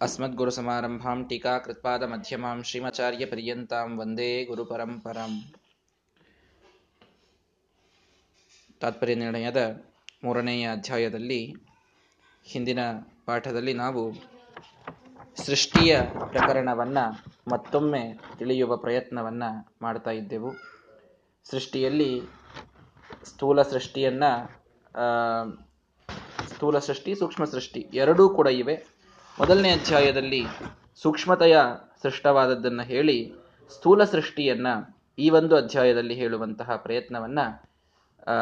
अस्मद्गुरुसमारम्भां टीकाकृत्पादमध्यमां ಶ್ರೀಮಚಾರ್ಯಪರ್ಯಂತಾಂ ವಂದೇ ಗುರುಪರಂಪರಾಂ ತಾತ್ಪರ್ಯ ನಿರ್ಣಯದ ಮೂರನೆಯ ಅಧ್ಯಾಯದಲ್ಲಿ ಹಿಂದಿನ ಪಾಠದಲ್ಲಿ ನಾವು ಸೃಷ್ಟಿಯ ಪ್ರಕರಣವನ್ನ ಮತ್ತೊಮ್ಮೆ ತಿಳಿಯುವ ಪ್ರಯತ್ನವನ್ನ ಮಾಡ್ತಾ ಇದ್ದೆವು ಸೃಷ್ಟಿಯಲ್ಲಿ ಸ್ಥೂಲ ಸೃಷ್ಟಿಯನ್ನ ಸ್ಥೂಲ ಸೃಷ್ಟಿ ಸೂಕ್ಷ್ಮ ಸೃಷ್ಟಿ ಎರಡೂ ಕೂಡ ಇವೆ ಮೊದಲನೇ ಅಧ್ಯಾಯದಲ್ಲಿ ಸೂಕ್ಷ್ಮತೆಯ ಸೃಷ್ಟವಾದದ್ದನ್ನು ಹೇಳಿ ಸ್ಥೂಲ ಸೃಷ್ಟಿಯನ್ನ ಈ ಒಂದು ಅಧ್ಯಾಯದಲ್ಲಿ ಹೇಳುವಂತಹ ಪ್ರಯತ್ನವನ್ನ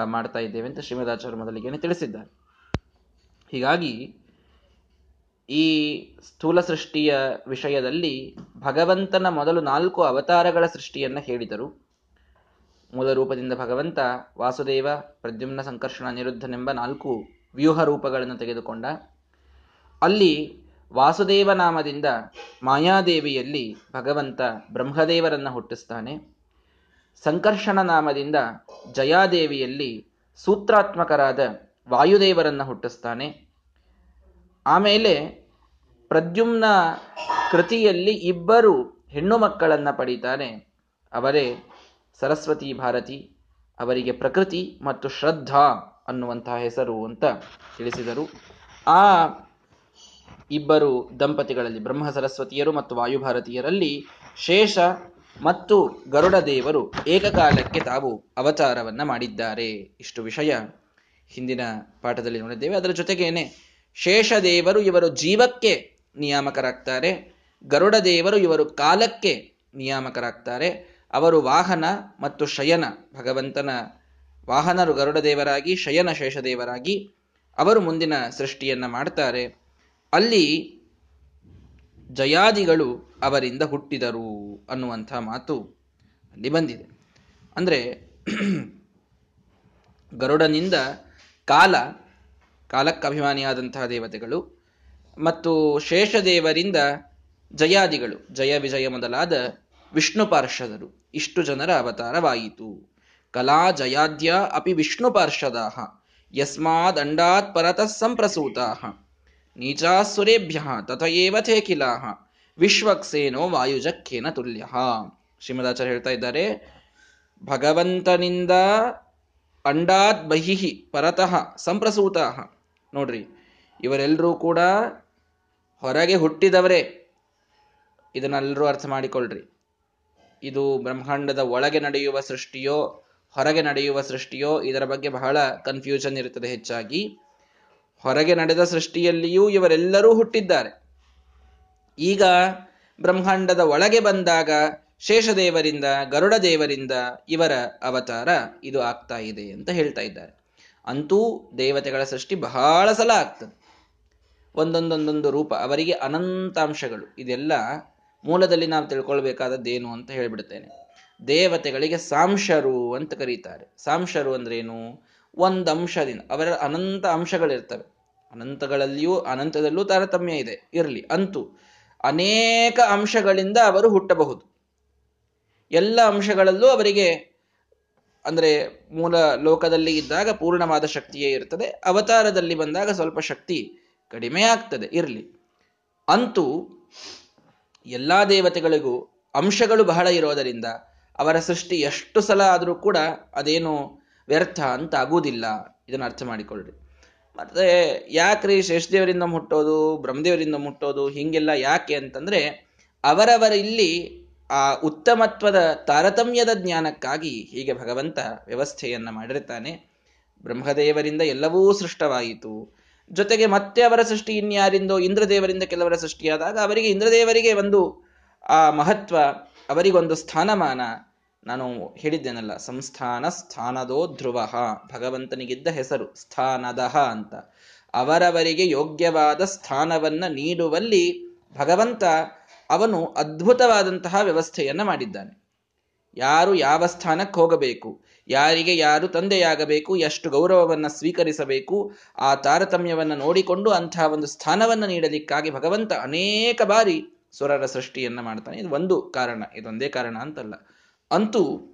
ಮಾಡ್ತಾ ಇದ್ದೇವೆ ಅಂತ ಶ್ರೀಮದಾಚಾರ್ಯ ಮೊದಲಿಗೆ ತಿಳಿಸಿದ್ದಾರೆ. ಹೀಗಾಗಿ ಈ ಸ್ಥೂಲ ಸೃಷ್ಟಿಯ ವಿಷಯದಲ್ಲಿ ಭಗವಂತನ ಮೊದಲು ನಾಲ್ಕು ಅವತಾರಗಳ ಸೃಷ್ಟಿಯನ್ನ ಹೇಳಿದರು. ಮೂಲ ರೂಪದಿಂದ ಭಗವಂತ, ವಾಸುದೇವ, ಪ್ರದ್ಯುಮ್ನ ಸಂಕರ್ಷಣ, ನಿರುದ್ಧನೆಂಬ ನಾಲ್ಕು ವ್ಯೂಹ ರೂಪಗಳನ್ನು ತೆಗೆದುಕೊಂಡ. ಅಲ್ಲಿ ವಾಸುದೇವ ನಾಮದಿಂದ ಮಾಯಾದೇವಿಯಲ್ಲಿ ಭಗವಂತ ಬ್ರಹ್ಮದೇವರನ್ನು ಹುಟ್ಟಿಸ್ತಾನೆ. ಸಂಕರ್ಷಣ ನಾಮದಿಂದ ಜಯಾದೇವಿಯಲ್ಲಿ ಸೂತ್ರಾತ್ಮಕರಾದ ವಾಯುದೇವರನ್ನು ಹುಟ್ಟಿಸ್ತಾನೆ. ಆಮೇಲೆ ಪ್ರದ್ಯುಮ್ನ ಕೃತಿಯಲ್ಲಿ ಇಬ್ಬರು ಹೆಣ್ಣು ಮಕ್ಕಳನ್ನು ಪಡೀತಾನೆ. ಅವರೇ ಸರಸ್ವತಿ ಭಾರತಿ, ಅವರಿಗೆ ಪ್ರಕೃತಿ ಮತ್ತು ಶ್ರದ್ಧಾ ಅನ್ನುವಂತಹ ಹೆಸರು ಅಂತ ತಿಳಿಸಿದರು. ಆ ಇಬ್ಬರು ದಂಪತಿಗಳಲ್ಲಿ ಬ್ರಹ್ಮ ಸರಸ್ವತಿಯರು ಮತ್ತು ವಾಯುಭಾರತೀಯರಲ್ಲಿ ಶೇಷ ಮತ್ತು ಗರುಡ ದೇವರು ಏಕಕಾಲಕ್ಕೆ ತಾವು ಅವತಾರವನ್ನ ಮಾಡಿದ್ದಾರೆ. ಇಷ್ಟು ವಿಷಯ ಹಿಂದಿನ ಪಾಠದಲ್ಲಿ ನೋಡಿದ್ದೇವೆ. ಅದರ ಜೊತೆಗೇನೆ ಶೇಷದೇವರು ಇವರು ಜೀವಕ್ಕೆ ನಿಯಾಮಕರಾಗ್ತಾರೆ, ಗರುಡ ದೇವರು ಇವರು ಕಾಲಕ್ಕೆ ನಿಯಾಮಕರಾಗ್ತಾರೆ. ಅವರು ವಾಹನ ಮತ್ತು ಶಯನ, ಭಗವಂತನ ವಾಹನರು ಗರುಡ ದೇವರಾಗಿ, ಶಯನ ಶೇಷದೇವರಾಗಿ ಅವರು ಮುಂದಿನ ಸೃಷ್ಟಿಯನ್ನ ಮಾಡ್ತಾರೆ. ಅಲ್ಲಿ ಜಯಾದಿಗಳು ಅವರಿಂದ ಹುಟ್ಟಿದರು ಅನ್ನುವಂಥ ಮಾತು ಅಲ್ಲಿ ಬಂದಿದೆ. ಅಂದರೆ ಗರುಡನಿಂದ ಕಾಲ, ಕಾಲಕ್ಕೆ ಅಭಿಮಾನಿಯಾದಂತಹ ದೇವತೆಗಳು ಮತ್ತು ಶೇಷದೇವರಿಂದ ಜಯಾದಿಗಳು, ಜಯ ವಿಜಯ ಮೊದಲಾದ ವಿಷ್ಣು ಪಾರ್ಷದರು. ಇಷ್ಟು ಜನರ ಅವತಾರವಾಯಿತು. ಕಲಾ ಜಯಾದ್ಯ ಅಪಿ ವಿಷ್ಣು ಪಾರ್ಷದಾ ಯಸ್ಮಾದ್ ಅಂಡಾತ್ ಪರತಃ ನೀಚಾಸುರೇಭ್ಯ ತಥಯೇವ ಥೇ ಕಿಲಾಹ ವಿಶ್ವಕ್ಸೇನೋ ವಾಯುಜಕ್ಕೇನ ತುಲ್ಯ ಶ್ರೀಮದಾಚಾರ್ಯ ಹೇಳ್ತಾ ಇದ್ದಾರೆ, ಭಗವಂತನಿಂದ ಅಂಡಾತ್ ಬಹಿಹಿ ಪರತಃ ಸಂಪ್ರಸೂತಃ. ನೋಡ್ರಿ ಇವರೆಲ್ಲರೂ ಕೂಡ ಹೊರಗೆ ಹುಟ್ಟಿದವರೇ. ಇದನ್ನೆಲ್ಲರೂ ಅರ್ಥ ಮಾಡಿಕೊಳ್ಳ್ರಿ ಇದು ಬ್ರಹ್ಮಾಂಡದ ಒಳಗೆ ನಡೆಯುವ ಸೃಷ್ಟಿಯೋ, ಹೊರಗೆ ನಡೆಯುವ ಸೃಷ್ಟಿಯೋ, ಇದರ ಬಗ್ಗೆ ಬಹಳ ಕನ್ಫ್ಯೂಷನ್ ಇರುತ್ತದೆ ಹೆಚ್ಚಾಗಿ. ಹೊರಗೆ ನಡೆದ ಸೃಷ್ಟಿಯಲ್ಲಿಯೂ ಇವರೆಲ್ಲರೂ ಹುಟ್ಟಿದ್ದಾರೆ. ಈಗ ಬ್ರಹ್ಮಾಂಡದ ಒಳಗೆ ಬಂದಾಗ ಶೇಷದೇವರಿಂದ ಗರುಡ ದೇವರಿಂದ ಇವರ ಅವತಾರ ಇದು ಆಗ್ತಾ ಇದೆ ಅಂತ ಹೇಳ್ತಾ ಇದ್ದಾರೆ. ಅಂತೂ ದೇವತೆಗಳ ಸೃಷ್ಟಿ ಬಹಳ ಸಲ ಆಗ್ತದೆ. ಒಂದೊಂದೊಂದೊಂದು ರೂಪ, ಅವರಿಗೆ ಅನಂತಾಂಶಗಳು. ಇದೆಲ್ಲ ಮೂಲದಲ್ಲಿ ನಾವು ತಿಳ್ಕೊಳ್ಬೇಕಾದದ್ದೇನು ಅಂತ ಹೇಳಿಬಿಡ್ತೇನೆ. ದೇವತೆಗಳಿಗೆ ಸಾಂಶರು ಅಂತ ಕರೀತಾರೆ. ಸಾಂಶರು ಅಂದ್ರೇನು? ಒಂದು ಅಂಶದಿಂದ ಅವರ ಅನಂತ ಅಂಶಗಳಿರ್ತವೆ. ಅನಂತಗಳಲ್ಲಿಯೂ, ಅನಂತದಲ್ಲೂ ತಾರತಮ್ಯ ಇದೆ. ಇರಲಿ, ಅಂತೂ ಅನೇಕ ಅಂಶಗಳಿಂದ ಅವರು ಹುಟ್ಟಬಹುದು. ಎಲ್ಲ ಅಂಶಗಳಲ್ಲೂ ಅವರಿಗೆ ಅಂದ್ರೆ ಮೂಲ ಲೋಕದಲ್ಲಿ ಇದ್ದಾಗ ಪೂರ್ಣವಾದ ಶಕ್ತಿಯೇ ಇರ್ತದೆ. ಅವತಾರದಲ್ಲಿ ಬಂದಾಗ ಸ್ವಲ್ಪ ಶಕ್ತಿ ಕಡಿಮೆ ಆಗ್ತದೆ. ಇರಲಿ, ಅಂತೂ ಎಲ್ಲಾ ದೇವತೆಗಳಿಗೂ ಅಂಶಗಳು ಬಹಳ ಇರೋದರಿಂದ ಅವರ ಸೃಷ್ಟಿ ಎಷ್ಟು ಸಲ ಆದರೂ ಕೂಡ ಅದೇನು ವ್ಯರ್ಥ ಅಂತ ಆಗುವುದಿಲ್ಲ. ಇದನ್ನು ಅರ್ಥ ಮಾಡಿಕೊಳ್ಳ್ರಿ. ಮತ್ತೆ ಯಾಕ್ರಿ ಶೇಷದೇವರಿಂದ ಮುಟ್ಟೋದು, ಬ್ರಹ್ಮದೇವರಿಂದ ಮುಟ್ಟೋದು, ಹಿಂಗೆಲ್ಲ ಯಾಕೆ ಅಂತಂದ್ರೆ ಅವರವರ ಇಲ್ಲಿ ಆ ಉತ್ತಮತ್ವದ ತಾರತಮ್ಯದ ಜ್ಞಾನಕ್ಕಾಗಿ ಹೀಗೆ ಭಗವಂತ ವ್ಯವಸ್ಥೆಯನ್ನ ಮಾಡಿರ್ತಾನೆ. ಬ್ರಹ್ಮದೇವರಿಂದ ಎಲ್ಲವೂ ಸೃಷ್ಟವಾಯಿತು. ಜೊತೆಗೆ ಮತ್ತೆ ಅವರ ಸೃಷ್ಟಿ ಇನ್ಯಾರಿಂದೋ, ಇಂದ್ರದೇವರಿಂದ ಕೆಲವರ ಸೃಷ್ಟಿಯಾದಾಗ ಅವರಿಗೆ ಇಂದ್ರದೇವರಿಗೆ ಒಂದು ಆ ಮಹತ್ವ, ಅವರಿಗೊಂದು ಸ್ಥಾನಮಾನ ನಾನು ಹೇಳಿದ್ದೇನಲ್ಲ, ಸಂಸ್ಥಾನ ಸ್ಥಾನದೋ ಧ್ರುವ, ಭಗವಂತನಿಗಿದ್ದ ಹೆಸರು ಸ್ಥಾನದಹ ಅಂತ. ಅವರವರಿಗೆ ಯೋಗ್ಯವಾದ ಸ್ಥಾನವನ್ನ ನೀಡುವಲ್ಲಿ ಭಗವಂತ ಅವನು ಅದ್ಭುತವಾದಂತಹ ವ್ಯವಸ್ಥೆಯನ್ನ ಮಾಡಿದ್ದಾನೆ. ಯಾರು ಯಾವ ಸ್ಥಾನಕ್ಕೆ ಹೋಗಬೇಕು, ಯಾರಿಗೆ ಯಾರು ತಂದೆಯಾಗಬೇಕು, ಎಷ್ಟು ಗೌರವವನ್ನು ಸ್ವೀಕರಿಸಬೇಕು, ಆ ತಾರತಮ್ಯವನ್ನು ನೋಡಿಕೊಂಡು ಅಂತಹ ಒಂದು ಸ್ಥಾನವನ್ನು ನೀಡಲಿಕ್ಕಾಗಿ ಭಗವಂತ ಅನೇಕ ಬಾರಿ ಸ್ವರರ ಸೃಷ್ಟಿಯನ್ನ ಮಾಡ್ತಾನೆ. ಇದು ಒಂದು ಕಾರಣ, ಇದೊಂದೇ ಕಾರಣ ಅಂತಲ್ಲ. ಅಂತೂ,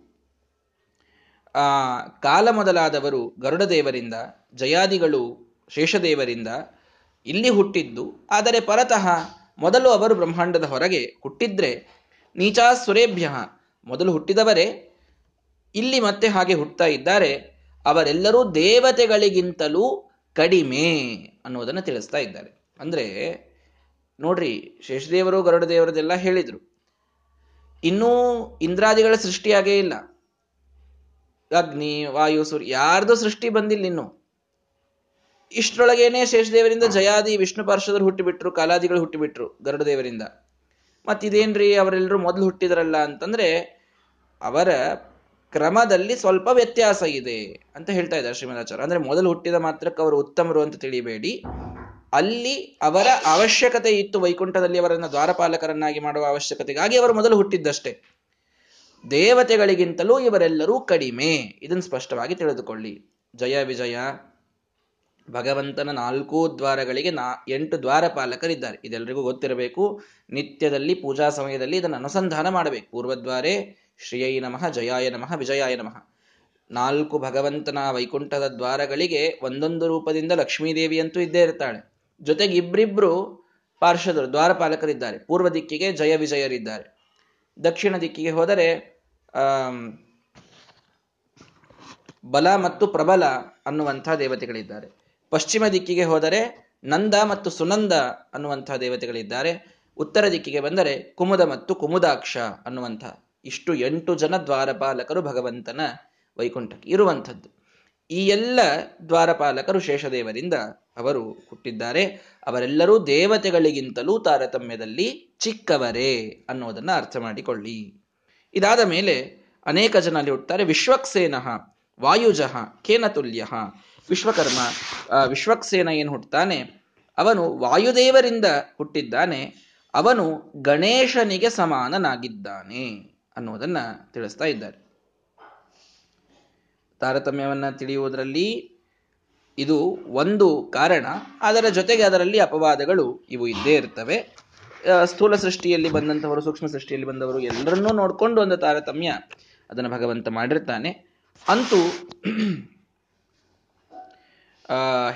ಆ, ಕಾಲ ಮೊದಲಾದವರು ಗರುಡದೇವರಿಂದ, ಜಯಾದಿಗಳು ಶೇಷದೇವರಿಂದ ಇಲ್ಲಿ ಹುಟ್ಟಿದ್ದು. ಆದರೆ ಪರತಃ ಮೊದಲು ಅವರು ಬ್ರಹ್ಮಾಂಡದ ಹೊರಗೆ ಹುಟ್ಟಿದ್ರೆ ನೀಚಾಸುರೇಭ್ಯ ಮೊದಲು ಹುಟ್ಟಿದವರೇ. ಇಲ್ಲಿ ಮತ್ತೆ ಹಾಗೆ ಹುಟ್ಟುತ್ತಾ ಇದ್ದಾರೆ. ಅವರೆಲ್ಲರೂ ದೇವತೆಗಳಿಗಿಂತಲೂ ಕಡಿಮೆ ಅನ್ನೋದನ್ನು ತಿಳಿಸ್ತಾ ಇದ್ದಾರೆ. ಅಂದ್ರೆ ನೋಡ್ರಿ, ಶೇಷದೇವರು ಗರುಡದೇವರದೆಲ್ಲ ಹೇಳಿದ್ರು. ಇನ್ನೂ ಇಂದ್ರಾದಿಗಳ ಸೃಷ್ಟಿಯಾಗೇ ಇಲ್ಲ. ಅಗ್ನಿ, ವಾಯು, ಸೂರ್ಯ, ಯಾರ್ದು ಸೃಷ್ಟಿ ಬಂದಿಲ್ಲ ಇನ್ನು. ಇಷ್ಟರೊಳಗೇನೆ ಶೇಷದೇವರಿಂದ ಜಯಾದಿ ವಿಷ್ಣು ಪಾರ್ಶ್ವದರು ಹುಟ್ಟಿಬಿಟ್ರು, ಕಾಲಾದಿಗಳು ಹುಟ್ಟಿಬಿಟ್ರು ಗರುಡದೇವರಿಂದ. ಮತ್ತಿದೇನ್ರಿ ಅವರೆಲ್ಲರೂ ಮೊದಲು ಹುಟ್ಟಿದ್ರಲ್ಲ ಅಂತಂದ್ರೆ ಅವರ ಕ್ರಮದಲ್ಲಿ ಸ್ವಲ್ಪ ವ್ಯತ್ಯಾಸ ಇದೆ ಅಂತ ಹೇಳ್ತಾ ಇದ್ದಾರೆ ಶ್ರೀಮದಾಚಾರ್ಯ ಅಂದ್ರೆ ಮೊದಲು ಹುಟ್ಟಿದ ಮಾತ್ರಕ್ಕೆ ಅವರು ಉತ್ತಮರು ಅಂತ ತಿಳಿಬೇಡಿ. ಅಲ್ಲಿ ಅವರ ಅವಶ್ಯಕತೆ ಇತ್ತು ವೈಕುಂಠದಲ್ಲಿ ಅವರನ್ನ ದ್ವಾರಪಾಲಕರನ್ನಾಗಿ ಮಾಡುವ ಅವಶ್ಯಕತೆಗಾಗಿ ಅವರು ಮೊದಲು ಹುಟ್ಟಿದ್ದಷ್ಟೇ. ದೇವತೆಗಳಿಗಿಂತಲೂ ಇವರೆಲ್ಲರೂ ಕಡಿಮೆ. ಇದನ್ನು ಸ್ಪಷ್ಟವಾಗಿ ತಿಳಿದುಕೊಳ್ಳಿ. ಜಯ ವಿಜಯ. ಭಗವಂತನ ನಾಲ್ಕು ದ್ವಾರಗಳಿಗೆ ನಾ, ಎಂಟು ದ್ವಾರಪಾಲಕರಿದ್ದಾರೆ. ಇದೆಲ್ಲರಿಗೂ ಗೊತ್ತಿರಬೇಕು. ನಿತ್ಯದಲ್ಲಿ, ಪೂಜಾ ಸಮಯದಲ್ಲಿ ಇದನ್ನು ಅನುಸಂಧಾನ ಮಾಡಬೇಕು. ಪೂರ್ವದ್ವಾರೆ, ಶ್ರೀಯೈ ನಮಃ, ಜಯಾಯ ನಮಃ, ವಿಜಯಾಯ ನಮಃ. ನಾಲ್ಕು ಭಗವಂತನ ವೈಕುಂಠದ ದ್ವಾರಗಳಿಗೆ ಒಂದೊಂದು ರೂಪದಿಂದ ಲಕ್ಷ್ಮೀದೇವಿ ಅಂತೂ ಇದ್ದೇ ಇರ್ತಾಳೆ. ಜೊತೆಗೆ ಇಬ್ಬರಿಬ್ರು ಪಾರ್ಷದರು ದ್ವಾರಪಾಲಕರಿದ್ದಾರೆ. ಪೂರ್ವ ದಿಕ್ಕಿಗೆ ಜಯ ವಿಜಯರಿದ್ದಾರೆ. ದಕ್ಷಿಣ ದಿಕ್ಕಿಗೆ ಹೋದರೆ ಬಲ ಮತ್ತು ಪ್ರಬಲ ಅನ್ನುವಂಥ ದೇವತೆಗಳಿದ್ದಾರೆ. ಪಶ್ಚಿಮ ದಿಕ್ಕಿಗೆ ಹೋದರೆ, ನಂದ ಮತ್ತು ಸುನಂದ ಅನ್ನುವಂಥ ದೇವತೆಗಳಿದ್ದಾರೆ. ಉತ್ತರ ದಿಕ್ಕಿಗೆ ಬಂದರೆ, ಕುಮುದ ಮತ್ತು ಕುಮುದಾಕ್ಷ ಅನ್ನುವಂಥ ಇಷ್ಟು ಎಂಟು ಜನ ದ್ವಾರಪಾಲಕರು ಭಗವಂತನ ವೈಕುಂಠಕ್ಕೆ ಇರುವಂಥದ್ದು. ಈ ಎಲ್ಲ ದ್ವಾರಪಾಲಕರು ಶೇಷದೇವರಿಂದ ಅವರು ಹುಟ್ಟಿದ್ದಾರೆ. ಅವರೆಲ್ಲರೂ ದೇವತೆಗಳಿಗಿಂತಲೂ ತಾರತಮ್ಯದಲ್ಲಿ ಚಿಕ್ಕವರೇ ಅನ್ನೋದನ್ನ ಅರ್ಥ ಮಾಡಿಕೊಳ್ಳಿ. ಇದಾದ ಮೇಲೆ ಅನೇಕ ಜನ ಅಲ್ಲಿ ಹುಟ್ಟುತ್ತಾರೆ. ವಿಶ್ವಕ್ಸೇನಃ, ವಾಯುಜಃ, ಕೇನತುಲ್ಯ. ವಿಶ್ವಕರ್ಮ ವಿಶ್ವಕ್ಸೇನ ಏನು ಹುಟ್ಟುತ್ತಾನೆ? ಅವನು ವಾಯುದೇವರಿಂದ ಹುಟ್ಟಿದ್ದಾನೆ. ಅವನು ಗಣೇಶನಿಗೆ ಸಮಾನನಾಗಿದ್ದಾನೆ ಅನ್ನೋದನ್ನ ತಿಳಿಸ್ತಾ ಇದ್ದಾರೆ. ತಾರತಮ್ಯವನ್ನ ತಿಳಿಯುವುದರಲ್ಲಿ ಇದು ಒಂದು ಕಾರಣ. ಅದರ ಜೊತೆಗೆ ಅದರಲ್ಲಿ ಅಪವಾದಗಳು ಇವು ಇದ್ದೇ ಇರ್ತವೆ. ಸ್ಥೂಲ ಸೃಷ್ಟಿಯಲ್ಲಿ ಬಂದಂಥವರು, ಸೂಕ್ಷ್ಮ ಸೃಷ್ಟಿಯಲ್ಲಿ ಬಂದವರು ಎಲ್ಲರನ್ನೂ ನೋಡಿಕೊಂಡು ಒಂದು ತಾರತಮ್ಯ ಅದನ್ನು ಭಗವಂತ ಮಾಡಿರ್ತಾನೆ. ಅಂತೂ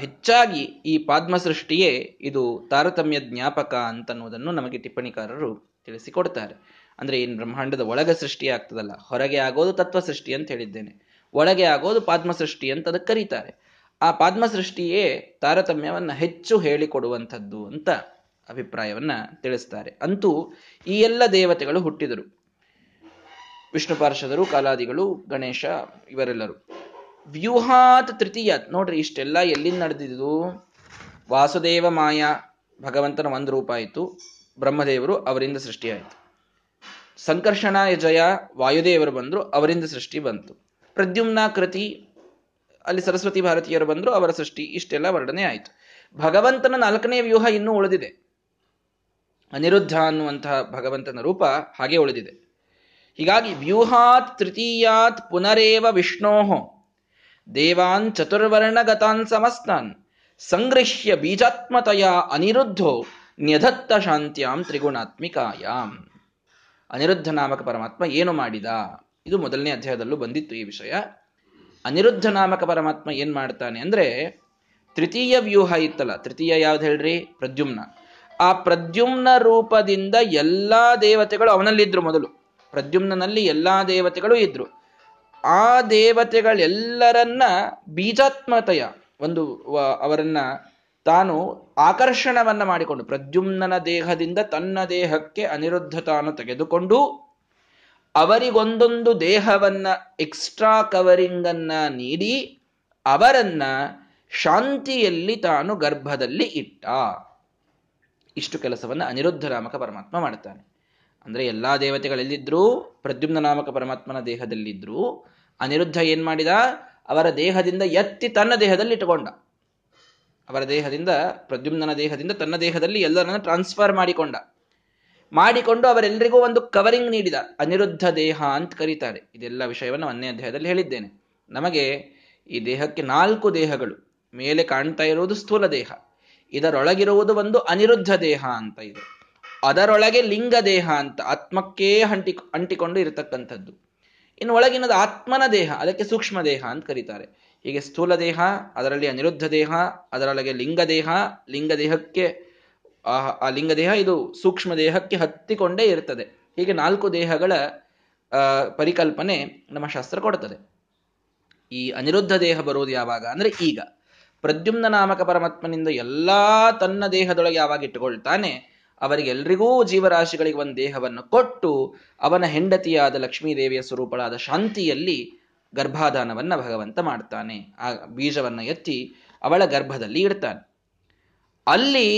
ಹೆಚ್ಚಾಗಿ ಈ ಪದ್ಮ ಸೃಷ್ಟಿಯೇ ಇದು ತಾರತಮ್ಯ ಜ್ಞಾಪಕ ಅಂತನ್ನುವುದನ್ನು ನಮಗೆ ಟಿಪ್ಪಣಿಕಾರರು ತಿಳಿಸಿಕೊಡ್ತಾರೆ. ಅಂದ್ರೆ ಏನು ಬ್ರಹ್ಮಾಂಡದ ಒಳಗ ಸೃಷ್ಟಿ ಆಗ್ತದಲ್ಲ, ಹೊರಗೆ ಆಗೋದು ತತ್ವ ಸೃಷ್ಟಿ ಅಂತ ಹೇಳಿದ್ದೇನೆ. ಒಳಗೆ ಆಗೋದು ಪಾದ್ಮ ಸೃಷ್ಟಿ ಅಂತ ಅದಕ್ಕೆ ಕರೀತಾರೆ. ಆ ಪಾದ್ಮ ಸೃಷ್ಟಿಯೇ ತಾರತಮ್ಯವನ್ನ ಹೆಚ್ಚು ಹೇಳಿಕೊಡುವಂಥದ್ದು ಅಂತ ಅಭಿಪ್ರಾಯವನ್ನ ತಿಳಿಸ್ತಾರೆ. ಅಂತೂ ಈ ಎಲ್ಲ ದೇವತೆಗಳು ಹುಟ್ಟಿದರು. ವಿಷ್ಣು ಪಾರ್ಷದರು, ಕಾಲಾದಿಗಳು, ಗಣೇಶ ಇವರೆಲ್ಲರು. ವ್ಯೂಹಾತ್ ತೃತೀಯಾತ್ ನೋಡ್ರಿ, ಇಷ್ಟೆಲ್ಲ ಎಲ್ಲಿಂದ ನಡೆದಿದ್ದು? ವಾಸುದೇವ ಮಾಯಾ ಭಗವಂತನ ಒಂದು ರೂಪ ಆಯಿತು. ಬ್ರಹ್ಮದೇವರು ಅವರಿಂದ ಸೃಷ್ಟಿಯಾಯಿತು ಸಂಕರ್ಷಣ ಜಯ ವಾಯುದೇವರು ಬಂದರು, ಅವರಿಂದ ಸೃಷ್ಟಿ ಬಂತು. ಪ್ರದ್ಯುಮ್ನ ಕೃತಿ ಅಲ್ಲಿ ಸರಸ್ವತಿ ಭಾರತೀಯರು ಬಂದರು, ಅವರ ಸೃಷ್ಟಿ ಇಷ್ಟೆಲ್ಲ ವರ್ಣನೆ ಆಯಿತು. ಭಗವಂತನ ನಾಲ್ಕನೇ ವ್ಯೂಹ ಇನ್ನೂ ಉಳಿದಿದೆ. ಅನಿರುದ್ಧ ಅನ್ನುವಂತಹ ಭಗವಂತನ ರೂಪ ಹಾಗೆ ಉಳಿದಿದೆ. ಹೀಗಾಗಿ ವ್ಯೂಹಾತ್ ತೃತೀಯಾತ್ ಪುನರೇವ ವಿಷ್ಣೋಹೋ. ದೇವಾನ್ ಚತುರ್ವರ್ಣಗತಾನ್ ಸಮಸ್ತಾನ್. ಸಂಗೃಹ್ಯ ಬೀಜಾತ್ಮತೆಯ ಅನಿರುದ್ಧೋ ನ್ಯಧತ್ತ ಶಾಂತ್ಯಾಂ ತ್ರಿಗುಣಾತ್ಮಿಕಾಯಾಂ. ಅನಿರುದ್ಧ ನಾಮಕ ಪರಮಾತ್ಮ ಏನು ಮಾಡಿದ? ಇದು ಮೊದಲನೇ ಅಧ್ಯಾಯದಲ್ಲೂ ಬಂದಿತ್ತು ಈ ವಿಷಯ. ಅನಿರುದ್ಧ ನಾಮಕ ಪರಮಾತ್ಮ ಏನ್ ಮಾಡ್ತಾನೆ ಅಂದ್ರೆ ತೃತೀಯ ವ್ಯೂಹ ಇತ್ತಲ್ಲ, ತೃತೀಯ ಯಾವ್ದು ಹೇಳ್ರಿ? ಪ್ರದ್ಯುಮ್ನ. ಆ ಪ್ರದ್ಯುಮ್ನ ರೂಪದಿಂದ ಎಲ್ಲಾ ದೇವತೆಗಳು ಅವನಲ್ಲಿದ್ರು ಮೊದಲು. ಪ್ರದ್ಯುಮ್ನಲ್ಲಿ ಎಲ್ಲಾ ದೇವತೆಗಳು ಇದ್ರು. ಆ ದೇವತೆಗಳೆಲ್ಲರನ್ನ ಬೀಜಾತ್ಮತೆಯ ಒಂದು ಅವರನ್ನ ತಾನು ಆಕರ್ಷಣವನ್ನ ಮಾಡಿಕೊಂಡು ಪ್ರದ್ಯುಮ್ನ ದೇಹದಿಂದ ತನ್ನ ದೇಹಕ್ಕೆ ಅನಿರುದ್ಧ ತಾನು ತೆಗೆದುಕೊಂಡು ಅವರಿಗೊಂದೊಂದು ದೇಹವನ್ನ ಎಕ್ಸ್ಟ್ರಾ ಕವರಿಂಗ್ ಅನ್ನ ನೀಡಿ ಅವರನ್ನ ಶಾಂತಿಯಲ್ಲಿ ತಾನು ಗರ್ಭದಲ್ಲಿ ಇಟ್ಟ. ಇಷ್ಟು ಕೆಲಸವನ್ನ ಅನಿರುದ್ಧ ನಾಮಕ ಪರಮಾತ್ಮ ಮಾಡ್ತಾನೆ ಅಂದ್ರೆ ಎಲ್ಲಾ ದೇವತೆಗಳೆಲ್ಲಿದ್ರು, ಪ್ರದ್ಯುಮ್ನ ನಾಮಕ ಪರಮಾತ್ಮನ ದೇಹದಲ್ಲಿದ್ರು, ಅನಿರುದ್ಧ ಏನ್ ಮಾಡಿದ? ಅವರ ದೇಹದಿಂದ ಎತ್ತಿ ತನ್ನ ದೇಹದಲ್ಲಿ ಇಟ್ಟುಕೊಂಡ. ಅವರ ದೇಹದಿಂದ ಪ್ರದ್ಯುಮ್ನ ದೇಹದಿಂದ ತನ್ನ ದೇಹದಲ್ಲಿ ಎಲ್ಲರನ್ನ ಟ್ರಾನ್ಸ್ಫರ್ ಮಾಡಿಕೊಂಡ. ಮಾಡಿಕೊಂಡು ಅವರೆಲ್ಲರಿಗೂ ಒಂದು ಕವರಿಂಗ್ ನೀಡಿದ. ಅನಿರುದ್ಧ ದೇಹ ಅಂತ ಕರೀತಾರೆ. ಇದೆಲ್ಲ ವಿಷಯವನ್ನು ಒಂದನೇ ಅಧ್ಯಾಯದಲ್ಲಿ ಹೇಳಿದ್ದೇನೆ. ನಮಗೆ ಈ ದೇಹಕ್ಕೆ ನಾಲ್ಕು ದೇಹಗಳು. ಮೇಲೆ ಕಾಣ್ತಾ ಇರುವುದು ಸ್ಥೂಲ ದೇಹ. ಇದರೊಳಗಿರುವುದು ಒಂದು ಅನಿರುದ್ಧ ದೇಹ ಅಂತ ಇದೆ. ಅದರೊಳಗೆ ಲಿಂಗ ದೇಹ ಅಂತ ಆತ್ಮಕ್ಕೇ ಅಂಟಿ ಅಂಟಿಕೊಂಡು ಇರತಕ್ಕಂಥದ್ದು. ಇನ್ನು ಒಳಗಿನದು ಆತ್ಮನ ದೇಹ, ಅದಕ್ಕೆ ಸೂಕ್ಷ್ಮ ದೇಹ ಅಂತ ಕರೀತಾರೆ. ಹೀಗೆ ಸ್ಥೂಲ ದೇಹ, ಅದರಲ್ಲಿ ಅನಿರುದ್ಧ ದೇಹ, ಅದರೊಳಗೆ ಲಿಂಗ ದೇಹ, ಲಿಂಗ ದೇಹಕ್ಕೆ ಆ ಆ ಲಿಂಗದೇಹ ಇದು ಸೂಕ್ಷ್ಮ ದೇಹಕ್ಕೆ ಹತ್ತಿಕೊಂಡೇ ಇರ್ತದೆ. ಹೀಗೆ ನಾಲ್ಕು ದೇಹಗಳ ಪರಿಕಲ್ಪನೆ ನಮ್ಮ ಶಾಸ್ತ್ರ ಕೊಡುತ್ತದೆ ಈ ಅನಿರುದ್ಧ ದೇಹ ಬರುವುದು ಯಾವಾಗ? ಅಂದ್ರೆ ಈಗ. ಪ್ರದ್ಯುಮ್ನ ನಾಮಕ ಪರಮಾತ್ಮನಿಂದ ಎಲ್ಲಾ ತನ್ನ ದೇಹದೊಳಗೆ ಯಾವಾಗ ಇಟ್ಟುಕೊಳ್ತಾನೆ, ಅವರಿಗೆಲ್ರಿಗೂ ಜೀವರಾಶಿಗಳಿಗೆ ಒಂದು ದೇಹವನ್ನು ಕೊಟ್ಟು, ಅವನ ಹೆಂಡತಿಯಾದ ಲಕ್ಷ್ಮೀದೇವಿಯ ಸ್ವರೂಪಳಾದ ಶಾಂತಿಯಲ್ಲಿ ಗರ್ಭಾಧಾನವನ್ನ ಭಗವಂತ ಮಾಡ್ತಾನೆ. ಆ ಬೀಜವನ್ನ ಎತ್ತಿ ಅವಳ ಗರ್ಭದಲ್ಲಿ ಇಡ್ತಾನೆ. ಅಲ್ಲಿ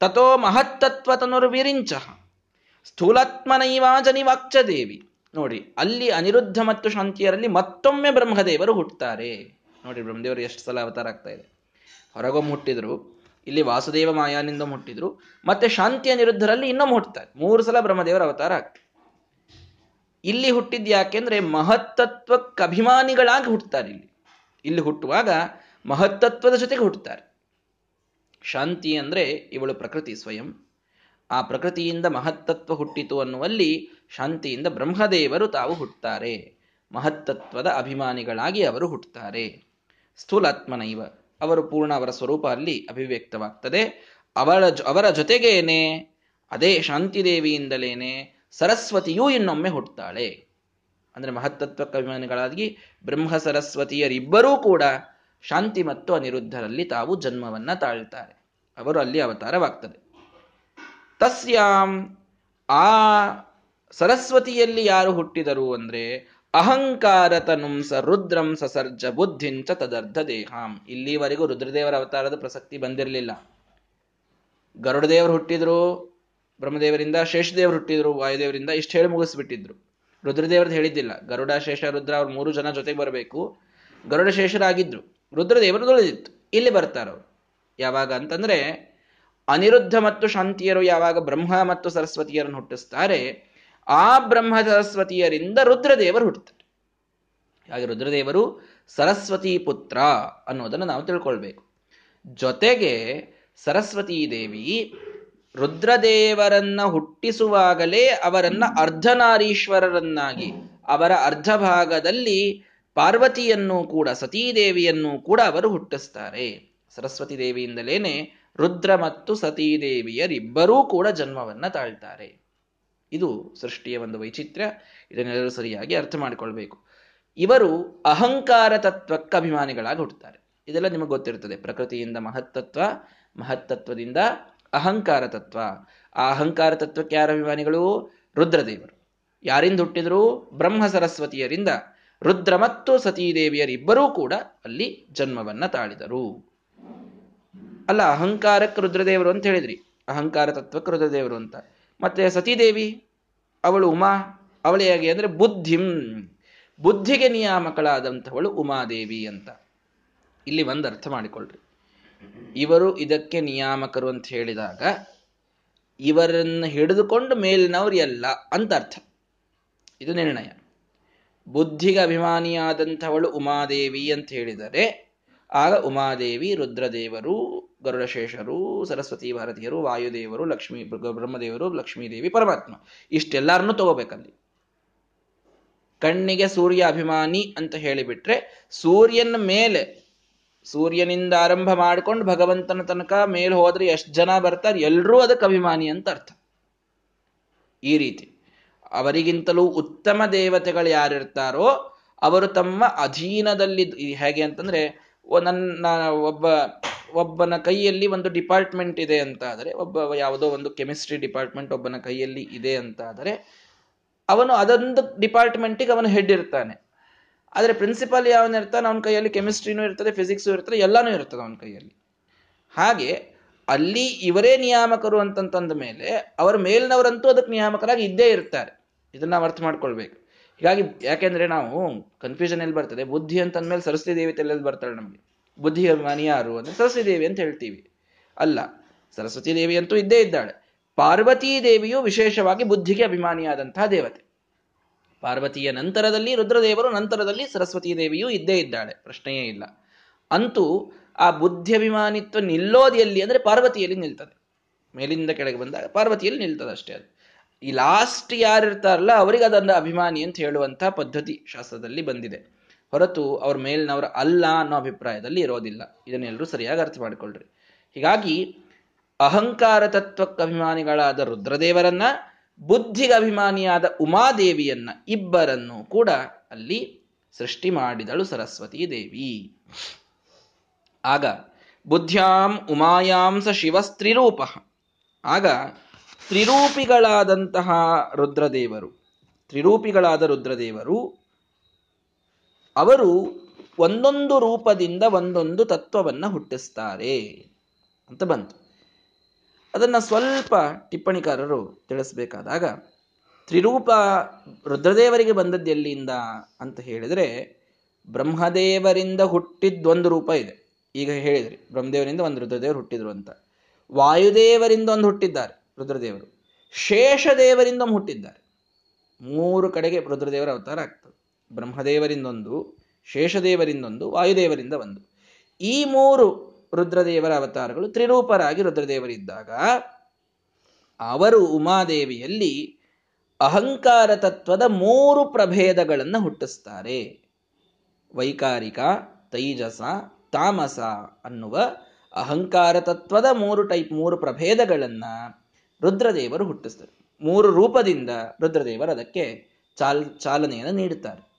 ತಥೋ ಮಹತ್ತತ್ವ ತನುರ್ವಿರಿಂಚ ಸ್ಥೂಲಾತ್ಮನೈವಾಜನಿವಾಕ್ಚ ದೇವಿ ನೋಡಿ, ಅಲ್ಲಿ ಅನಿರುದ್ಧ ಮತ್ತು ಶಾಂತಿಯರಲ್ಲಿ ಮತ್ತೊಮ್ಮೆ ಬ್ರಹ್ಮದೇವರು ಹುಟ್ಟುತ್ತಾರೆ ನೋಡಿ, ಬ್ರಹ್ಮದೇವರು ಎಷ್ಟು ಸಲ ಅವತಾರ ಆಗ್ತಾ ಇದೆ. ಹೊರಗೊಮ್ಮೆ ಹುಟ್ಟಿದ್ರು, ಇಲ್ಲಿ ವಾಸುದೇವ ಮಾಯಾನಿಂದ ಹುಟ್ಟಿದ್ರು ಮತ್ತೆ ಶಾಂತಿಯ ನಿರುದ್ಧರಲ್ಲಿ ಇನ್ನೊಮ್ಮೆ ಹುಟ್ಟುತ್ತಾರೆ ಮೂರು ಸಲ ಬ್ರಹ್ಮದೇವರ ಅವತಾರ ಆಗ್ತದೆ ಇಲ್ಲಿ ಹುಟ್ಟಿದ್ ಯಾಕೆಂದ್ರೆ ಮಹತ್ತತ್ವಕ್ಕೆ ಅಭಿಮಾನಿಗಳಾಗಿ ಹುಟ್ಟುತ್ತಾರೆ ಇಲ್ಲಿ. ಇಲ್ಲಿ ಹುಟ್ಟುವಾಗ ಮಹತ್ತತ್ವದ ಜೊತೆಗೆ ಹುಟ್ಟುತ್ತಾರೆ ಶಾಂತಿ ಅಂದರೆ ಇವಳು ಪ್ರಕೃತಿ ಸ್ವಯಂ. ಆ ಪ್ರಕೃತಿಯಿಂದ ಮಹತ್ತತ್ವ ಹುಟ್ಟಿತು ಅನ್ನುವಲ್ಲಿ ಶಾಂತಿಯಿಂದ ಬ್ರಹ್ಮದೇವರು ತಾವು ಹುಟ್ಟುತ್ತಾರೆ ಮಹತ್ತತ್ವದ ಅಭಿಮಾನಿಗಳಾಗಿ ಅವರು ಹುಟ್ಟುತ್ತಾರೆ ಸ್ಥೂಲಾತ್ಮನೈವ. ಅವರು ಪೂರ್ಣ ಅವರ ಸ್ವರೂಪ ಅಲ್ಲಿ ಅಭಿವ್ಯಕ್ತವಾಗ್ತದೆ. ಅವಳ ಅವರ ಜೊತೆಗೇನೆ, ಅದೇ ಶಾಂತಿದೇವಿಯಿಂದಲೇನೆ ಸರಸ್ವತಿಯೂ ಇನ್ನೊಮ್ಮೆ ಹುಟ್ಟುತ್ತಾಳೆ ಅಂದರೆ ಮಹತ್ತತ್ವಕ್ಕೆ ಅಭಿಮಾನಿಗಳಾಗಿ ಬ್ರಹ್ಮ ಸರಸ್ವತಿಯರಿಬ್ಬರೂ ಕೂಡ ಶಾಂತಿ ಮತ್ತು ಅನಿರುದ್ಧರಲ್ಲಿ ತಾವು ಜನ್ಮವನ್ನ ತಾಳ್ತಾರೆ ಅವರು ಅಲ್ಲಿ ಅವತಾರವಾಗ್ತದೆ. ತಸ್ಯಾಂ, ಆ ಸರಸ್ವತಿಯಲ್ಲಿ ಯಾರು ಹುಟ್ಟಿದರು ಅಂದ್ರೆ ಅಹಂಕಾರ ಸ ರುದ್ರಂ ಸಸರ್ಜ ಬುದ್ಧಿಂಚ ತದರ್ಧ ದೇಹಾಂ. ಇಲ್ಲಿವರೆಗೂ ರುದ್ರದೇವರ ಅವತಾರದ ಪ್ರಸಕ್ತಿ ಬಂದಿರಲಿಲ್ಲ. ಗರುಡದೇವರು ಹುಟ್ಟಿದ್ರು, ಬ್ರಹ್ಮದೇವರಿಂದ ಶೇಷದೇವರು ಹುಟ್ಟಿದ್ರು, ವಾಯುದೇವರಿಂದ ಇಷ್ಟು ಹೇಳಿ ಮುಗಿಸ್ಬಿಟ್ಟಿದ್ರು. ರುದ್ರದೇವರದ್ದು ಹೇಳಿದ್ದಿಲ್ಲ. ಗರುಡ, ಶೇಷ, ರುದ್ರ ಅವ್ರು ಮೂರು ಜನ ಜೊತೆಗೆ ಬರಬೇಕು. ಗರುಡ ಶೇಷರಾಗಿದ್ರು. ರುದ್ರದೇವರು ತೊಳೆದಿತ್ತು ಇಲ್ಲಿ ಬರ್ತಾರ? ಯಾವಾಗ ಅಂತಂದ್ರೆ, ಅನಿರುದ್ಧ ಮತ್ತು ಶಾಂತಿಯರು ಯಾವಾಗ ಬ್ರಹ್ಮ ಮತ್ತು ಸರಸ್ವತಿಯರನ್ನು ಹುಟ್ಟಿಸ್ತಾರೆ, ಆ ಬ್ರಹ್ಮ ಸರಸ್ವತಿಯರಿಂದ ರುದ್ರದೇವರು ಹುಟ್ಟುತ್ತಾರೆ ಹಾಗೆ ರುದ್ರದೇವರು ಸರಸ್ವತಿ ಪುತ್ರ ಅನ್ನೋದನ್ನು ನಾವು ತಿಳ್ಕೊಳ್ಬೇಕು. ಜೊತೆಗೆ ಸರಸ್ವತಿ ದೇವಿ ರುದ್ರದೇವರನ್ನ ಹುಟ್ಟಿಸುವಾಗಲೇ ಅವರನ್ನ ಅರ್ಧನಾರೀಶ್ವರರನ್ನಾಗಿ, ಅವರ ಅರ್ಧ ಭಾಗದಲ್ಲಿ ಪಾರ್ವತಿಯನ್ನು ಕೂಡ, ಸತೀದೇವಿಯನ್ನು ಕೂಡ ಅವರು ಹುಟ್ಟಿಸ್ತಾರೆ. ಸರಸ್ವತಿ ದೇವಿಯಿಂದಲೇನೆ ರುದ್ರ ಮತ್ತು ಸತೀದೇವಿಯರಿಬ್ಬರೂ ಕೂಡ ಜನ್ಮವನ್ನ ತಾಳ್ತಾರೆ. ಇದು ಸೃಷ್ಟಿಯ ಒಂದು ವೈಚಿತ್ರ್ಯ. ಇದನ್ನೆಲ್ಲರೂ ಸರಿಯಾಗಿ ಅರ್ಥ ಮಾಡಿಕೊಳ್ಬೇಕು. ಇವರು ಅಹಂಕಾರ ತತ್ವಕ್ಕೆ ಅಭಿಮಾನಿಗಳಾಗಿ ಹುಟ್ಟುತ್ತಾರೆ ಇದೆಲ್ಲ ನಿಮಗೆ ಗೊತ್ತಿರ್ತದೆ ಪ್ರಕೃತಿಯಿಂದ ಮಹತ್ತತ್ವ, ಮಹತ್ತತ್ವದಿಂದ ಅಹಂಕಾರ ತತ್ವ. ಆ ಅಹಂಕಾರ ತತ್ವಕ್ಕೆ ಯಾರ ಅಭಿಮಾನಿಗಳು? ರುದ್ರದೇವರು. ಯಾರಿಂದ ಹುಟ್ಟಿದ್ರು? ಬ್ರಹ್ಮ ಸರಸ್ವತಿಯರಿಂದ. ರುದ್ರ ಮತ್ತು ಸತೀದೇವಿಯರಿಬ್ಬರೂ ಕೂಡ ಅಲ್ಲಿ ಜನ್ಮವನ್ನ ತಾಳಿದರು. ಅಲ್ಲ, ಅಹಂಕಾರಕ್ಕೆ ರುದ್ರದೇವರು ಅಂತ ಹೇಳಿದ್ರಿ. ಅಹಂಕಾರ ತತ್ವಕ್ಕೆ ರುದ್ರದೇವರು ಅಂತ. ಮತ್ತೆ ಸತೀದೇವಿ, ಅವಳು ಉಮಾ, ಅವಳೇ ಹೇಗೆ ಅಂದ್ರೆ ಬುದ್ಧಿಂ. ಬುದ್ಧಿಗೆ ನಿಯಾಮಕಳಾದಂಥವಳು ಉಮಾದೇವಿ ಅಂತ. ಇಲ್ಲಿ ಒಂದು ಅರ್ಥ ಮಾಡಿಕೊಳ್ಳ್ರಿ ಇವರು ಇದಕ್ಕೆ ನಿಯಾಮಕರು ಅಂತ ಹೇಳಿದಾಗ ಇವರನ್ನು ಹಿಡಿದುಕೊಂಡು ಮೇಲಿನವ್ರು ಎಲ್ಲ ಅಂತ ಅರ್ಥ. ಇದು ನಿರ್ಣಯ. ಬುದ್ಧಿಗೆ ಅಭಿಮಾನಿಯಾದಂಥವಳು ಉಮಾದೇವಿ ಅಂತ ಹೇಳಿದರೆ, ಆಗ ಉಮಾದೇವಿ ರುದ್ರದೇವರು, ಗರುಡಶೇಷರು, ಸರಸ್ವತಿ ಭಾರತೀಯರು, ವಾಯುದೇವರು, ಲಕ್ಷ್ಮೀ ಬ್ರಹ್ಮದೇವರು, ಲಕ್ಷ್ಮೀದೇವಿ, ಪರಮಾತ್ಮ, ಇಷ್ಟೆಲ್ಲಾರನ್ನು ತಗೋಬೇಕಲ್ಲಿ. ಕಣ್ಣಿಗೆ ಸೂರ್ಯ ಅಭಿಮಾನಿ ಅಂತ ಹೇಳಿಬಿಟ್ರೆ, ಸೂರ್ಯನ ಮೇಲೆ, ಸೂರ್ಯನಿಂದ ಆರಂಭ ಮಾಡ್ಕೊಂಡು ಭಗವಂತನ ತನಕ ಮೇಲೆ ಹೋದ್ರೆ ಎಷ್ಟು ಜನ ಬರ್ತಾರೆ ಎಲ್ಲರೂ ಅದಕ್ಕೆ ಅಭಿಮಾನಿ ಅಂತ ಅರ್ಥ. ಈ ರೀತಿ. ಅವರಿಗಿಂತಲೂ ಉತ್ತಮ ದೇವತೆಗಳು ಯಾರಿರ್ತಾರೋ ಅವರು ತಮ್ಮ ಅಧೀನದಲ್ಲಿ ಹೇಗೆ ಅಂತಂದ್ರೆ ನನ್ನ ಒಬ್ಬ, ಒಬ್ಬನ ಕೈಯಲ್ಲಿ ಒಂದು ಡಿಪಾರ್ಟ್ಮೆಂಟ್ ಇದೆ ಅಂತ ಆದರೆ ಒಬ್ಬ ಯಾವುದೋ ಒಂದು ಕೆಮಿಸ್ಟ್ರಿ ಡಿಪಾರ್ಟ್ಮೆಂಟ್ ಒಬ್ಬನ ಕೈಯಲ್ಲಿ ಇದೆ ಅಂತ ಆದರೆ ಅವನು ಅದೊಂದು ಡಿಪಾರ್ಟ್ಮೆಂಟಿಗೆ ಅವನು ಹೆಡ್ ಇರ್ತಾನೆ. ಆದರೆ ಪ್ರಿನ್ಸಿಪಾಲ್ ಯಾವನಿರ್ತಾನೆ ಅವನ ಕೈಯಲ್ಲಿ ಕೆಮಿಸ್ಟ್ರಿನೂ ಇರ್ತದೆ, ಫಿಸಿಕ್ಸು ಇರ್ತದೆ, ಎಲ್ಲಾನು ಇರ್ತದೆ ಅವನ ಕೈಯಲ್ಲಿ. ಹಾಗೆ ಅಲ್ಲಿ ಇವರೇ ನಿಯಾಮಕರು ಅಂತಂತಂದ ಮೇಲೆ ಅವರ ಮೇಲಿನವರಂತೂ ಅದಕ್ಕೆ ನಿಯಾಮಕರಾಗಿ ಇದ್ದೇ ಇರ್ತಾರೆ. ಇದನ್ನ ನಾವು ಅರ್ಥ ಮಾಡ್ಕೊಳ್ಬೇಕು. ಹೀಗಾಗಿ ಯಾಕೆಂದ್ರೆ ನಾವು ಕನ್ಫ್ಯೂಷನ್ ಎಲ್ಲಿ ಬರ್ತದೆ? ಬುದ್ಧಿ ಅಂತಂದ್ಮೇಲೆ ಸರಸ್ವತಿ ದೇವಿ ತಲೆಯಲ್ಲಿ ಬರ್ತಾಳೆ ನಮಗೆ. ಬುದ್ಧಿ ಅಭಿಮಾನಿ ಯಾರು ಅಂದ್ರೆ ಸರಸ್ವತಿ ದೇವಿ ಅಂತ ಹೇಳ್ತೀವಿ. ಅಲ್ಲ, ಸರಸ್ವತಿ ದೇವಿ ಅಂತೂ ಇದ್ದೇ ಇದ್ದಾಳೆ. ಪಾರ್ವತೀ ದೇವಿಯು ವಿಶೇಷವಾಗಿ ಬುದ್ಧಿಗೆ ಅಭಿಮಾನಿಯಾದಂತಹ ದೇವತೆ. ಪಾರ್ವತಿಯ ನಂತರದಲ್ಲಿ ರುದ್ರದೇವರು, ನಂತರದಲ್ಲಿ ಸರಸ್ವತಿ ದೇವಿಯೂ ಇದ್ದೇ ಇದ್ದಾಳೆ. ಪ್ರಶ್ನೆಯೇ ಇಲ್ಲ. ಅಂತೂ ಆ ಬುದ್ಧಿ ಅಭಿಮಾನಿತ್ವ ನಿಲ್ಲೋದು ಎಲ್ಲಿ ಅಂದರೆ ಪಾರ್ವತಿಯಲ್ಲಿ ನಿಲ್ತದೆ. ಮೇಲಿಂದ ಕೆಳಗೆ ಬಂದಾಗ ಪಾರ್ವತಿಯಲ್ಲಿ ನಿಲ್ತದೆ ಅಷ್ಟೇ ಅದು. ಈ ಲಾಸ್ಟ್ ಯಾರಿರ್ತಾರಲ್ಲ ಅವರಿಗೆ ಅದೊಂದು ಅಭಿಮಾನಿ ಅಂತ ಹೇಳುವಂತಹ ಪದ್ಧತಿ ಶಾಸ್ತ್ರದಲ್ಲಿ ಬಂದಿದೆ. ಹೊರತು ಅವ್ರ ಮೇಲಿನವರ ಅಲ್ಲ ಅನ್ನೋ ಅಭಿಪ್ರಾಯದಲ್ಲಿ ಇರೋದಿಲ್ಲ. ಇದನ್ನೆಲ್ಲರೂ ಸರಿಯಾಗಿ ಅರ್ಥ ಮಾಡಿಕೊಳ್ಳ್ರಿ ಹೀಗಾಗಿ ಅಹಂಕಾರ ತತ್ವಕ್ಕೆ ಅಭಿಮಾನಿಗಳಾದ ರುದ್ರದೇವರನ್ನ, ಬುದ್ಧಿಗೆ ಅಭಿಮಾನಿಯಾದ ಉಮಾದೇವಿಯನ್ನ ಇಬ್ಬರನ್ನು ಕೂಡ ಅಲ್ಲಿ ಸೃಷ್ಟಿ ಮಾಡಿದಳು ಸರಸ್ವತೀ ದೇವಿ. ಆಗ ಬುದ್ಧ್ಯಾಂ ಉಮಾಯಾಂಸ ಶಿವಸ್ತ್ರಿರೂಪ. ಆಗ ತ್ರಿರೂಪಿಗಳಾದಂತಹ ರುದ್ರದೇವರು, ತ್ರಿರೂಪಿಗಳಾದ ರುದ್ರದೇವರು, ಅವರು ಒಂದೊಂದು ರೂಪದಿಂದ ಒಂದೊಂದು ತತ್ವವನ್ನು ಹುಟ್ಟಿಸ್ತಾರೆ ಅಂತ ಬಂತು. ಅದನ್ನು ಸ್ವಲ್ಪ ಟಿಪ್ಪಣಿಕಾರರು ತಿಳಿಸಬೇಕಾದಾಗ, ತ್ರಿರೂಪ ರುದ್ರದೇವರಿಗೆ ಬಂದದ್ದು ಎಲ್ಲಿಂದ ಅಂತ ಹೇಳಿದರೆ, ಬ್ರಹ್ಮದೇವರಿಂದ ಹುಟ್ಟಿದ್ದೊಂದು ರೂಪ ಇದೆ. ಈಗ ಹೇಳಿದ್ರಿ, ಬ್ರಹ್ಮದೇವರಿಂದ ಒಂದು ರುದ್ರದೇವರು ಹುಟ್ಟಿದ್ರು ಅಂತ. ವಾಯುದೇವರಿಂದ ಒಂದು ಹುಟ್ಟಿದ್ದಾರೆ ರುದ್ರದೇವರು. ಶೇಷದೇವರಿಂದ ಹುಟ್ಟಿದ್ದಾರೆ. ಮೂರು ಕಡೆಗೆ ರುದ್ರದೇವರ ಅವತಾರ ಆಗ್ತದೆ. ಬ್ರಹ್ಮದೇವರಿಂದೊಂದು ಶೇಷದೇವರಿಂದೊಂದು ವಾಯುದೇವರಿಂದ ಒಂದು. ಈ ಮೂರು ರುದ್ರದೇವರ ಅವತಾರಗಳು ತ್ರಿರೂಪರಾಗಿ ರುದ್ರದೇವರಿದ್ದಾಗ, ಅವರು ಉಮಾದೇವಿಯಲ್ಲಿ ಅಹಂಕಾರ ತತ್ವದ ಮೂರು ಪ್ರಭೇದಗಳನ್ನು ಹುಟ್ಟಿಸ್ತಾರೆ. ವೈಕಾರಿಕ, ತೈಜಸ ತಾಮಸ ಅನ್ನುವ ಅಹಂಕಾರ ತತ್ವದ ಮೂರು ಟೈಪ್, ಮೂರು ಪ್ರಭೇದಗಳನ್ನ ರುದ್ರದೇವರು ಹುಟ್ಟಿಸ್ತಾರೆ. ಮೂರು ರೂಪದಿಂದ ರುದ್ರದೇವರು ಅದಕ್ಕೆ ಚಾಲ್, ಚಾಲನೆಯನ್ನು ನೀಡುತ್ತಾರೆ.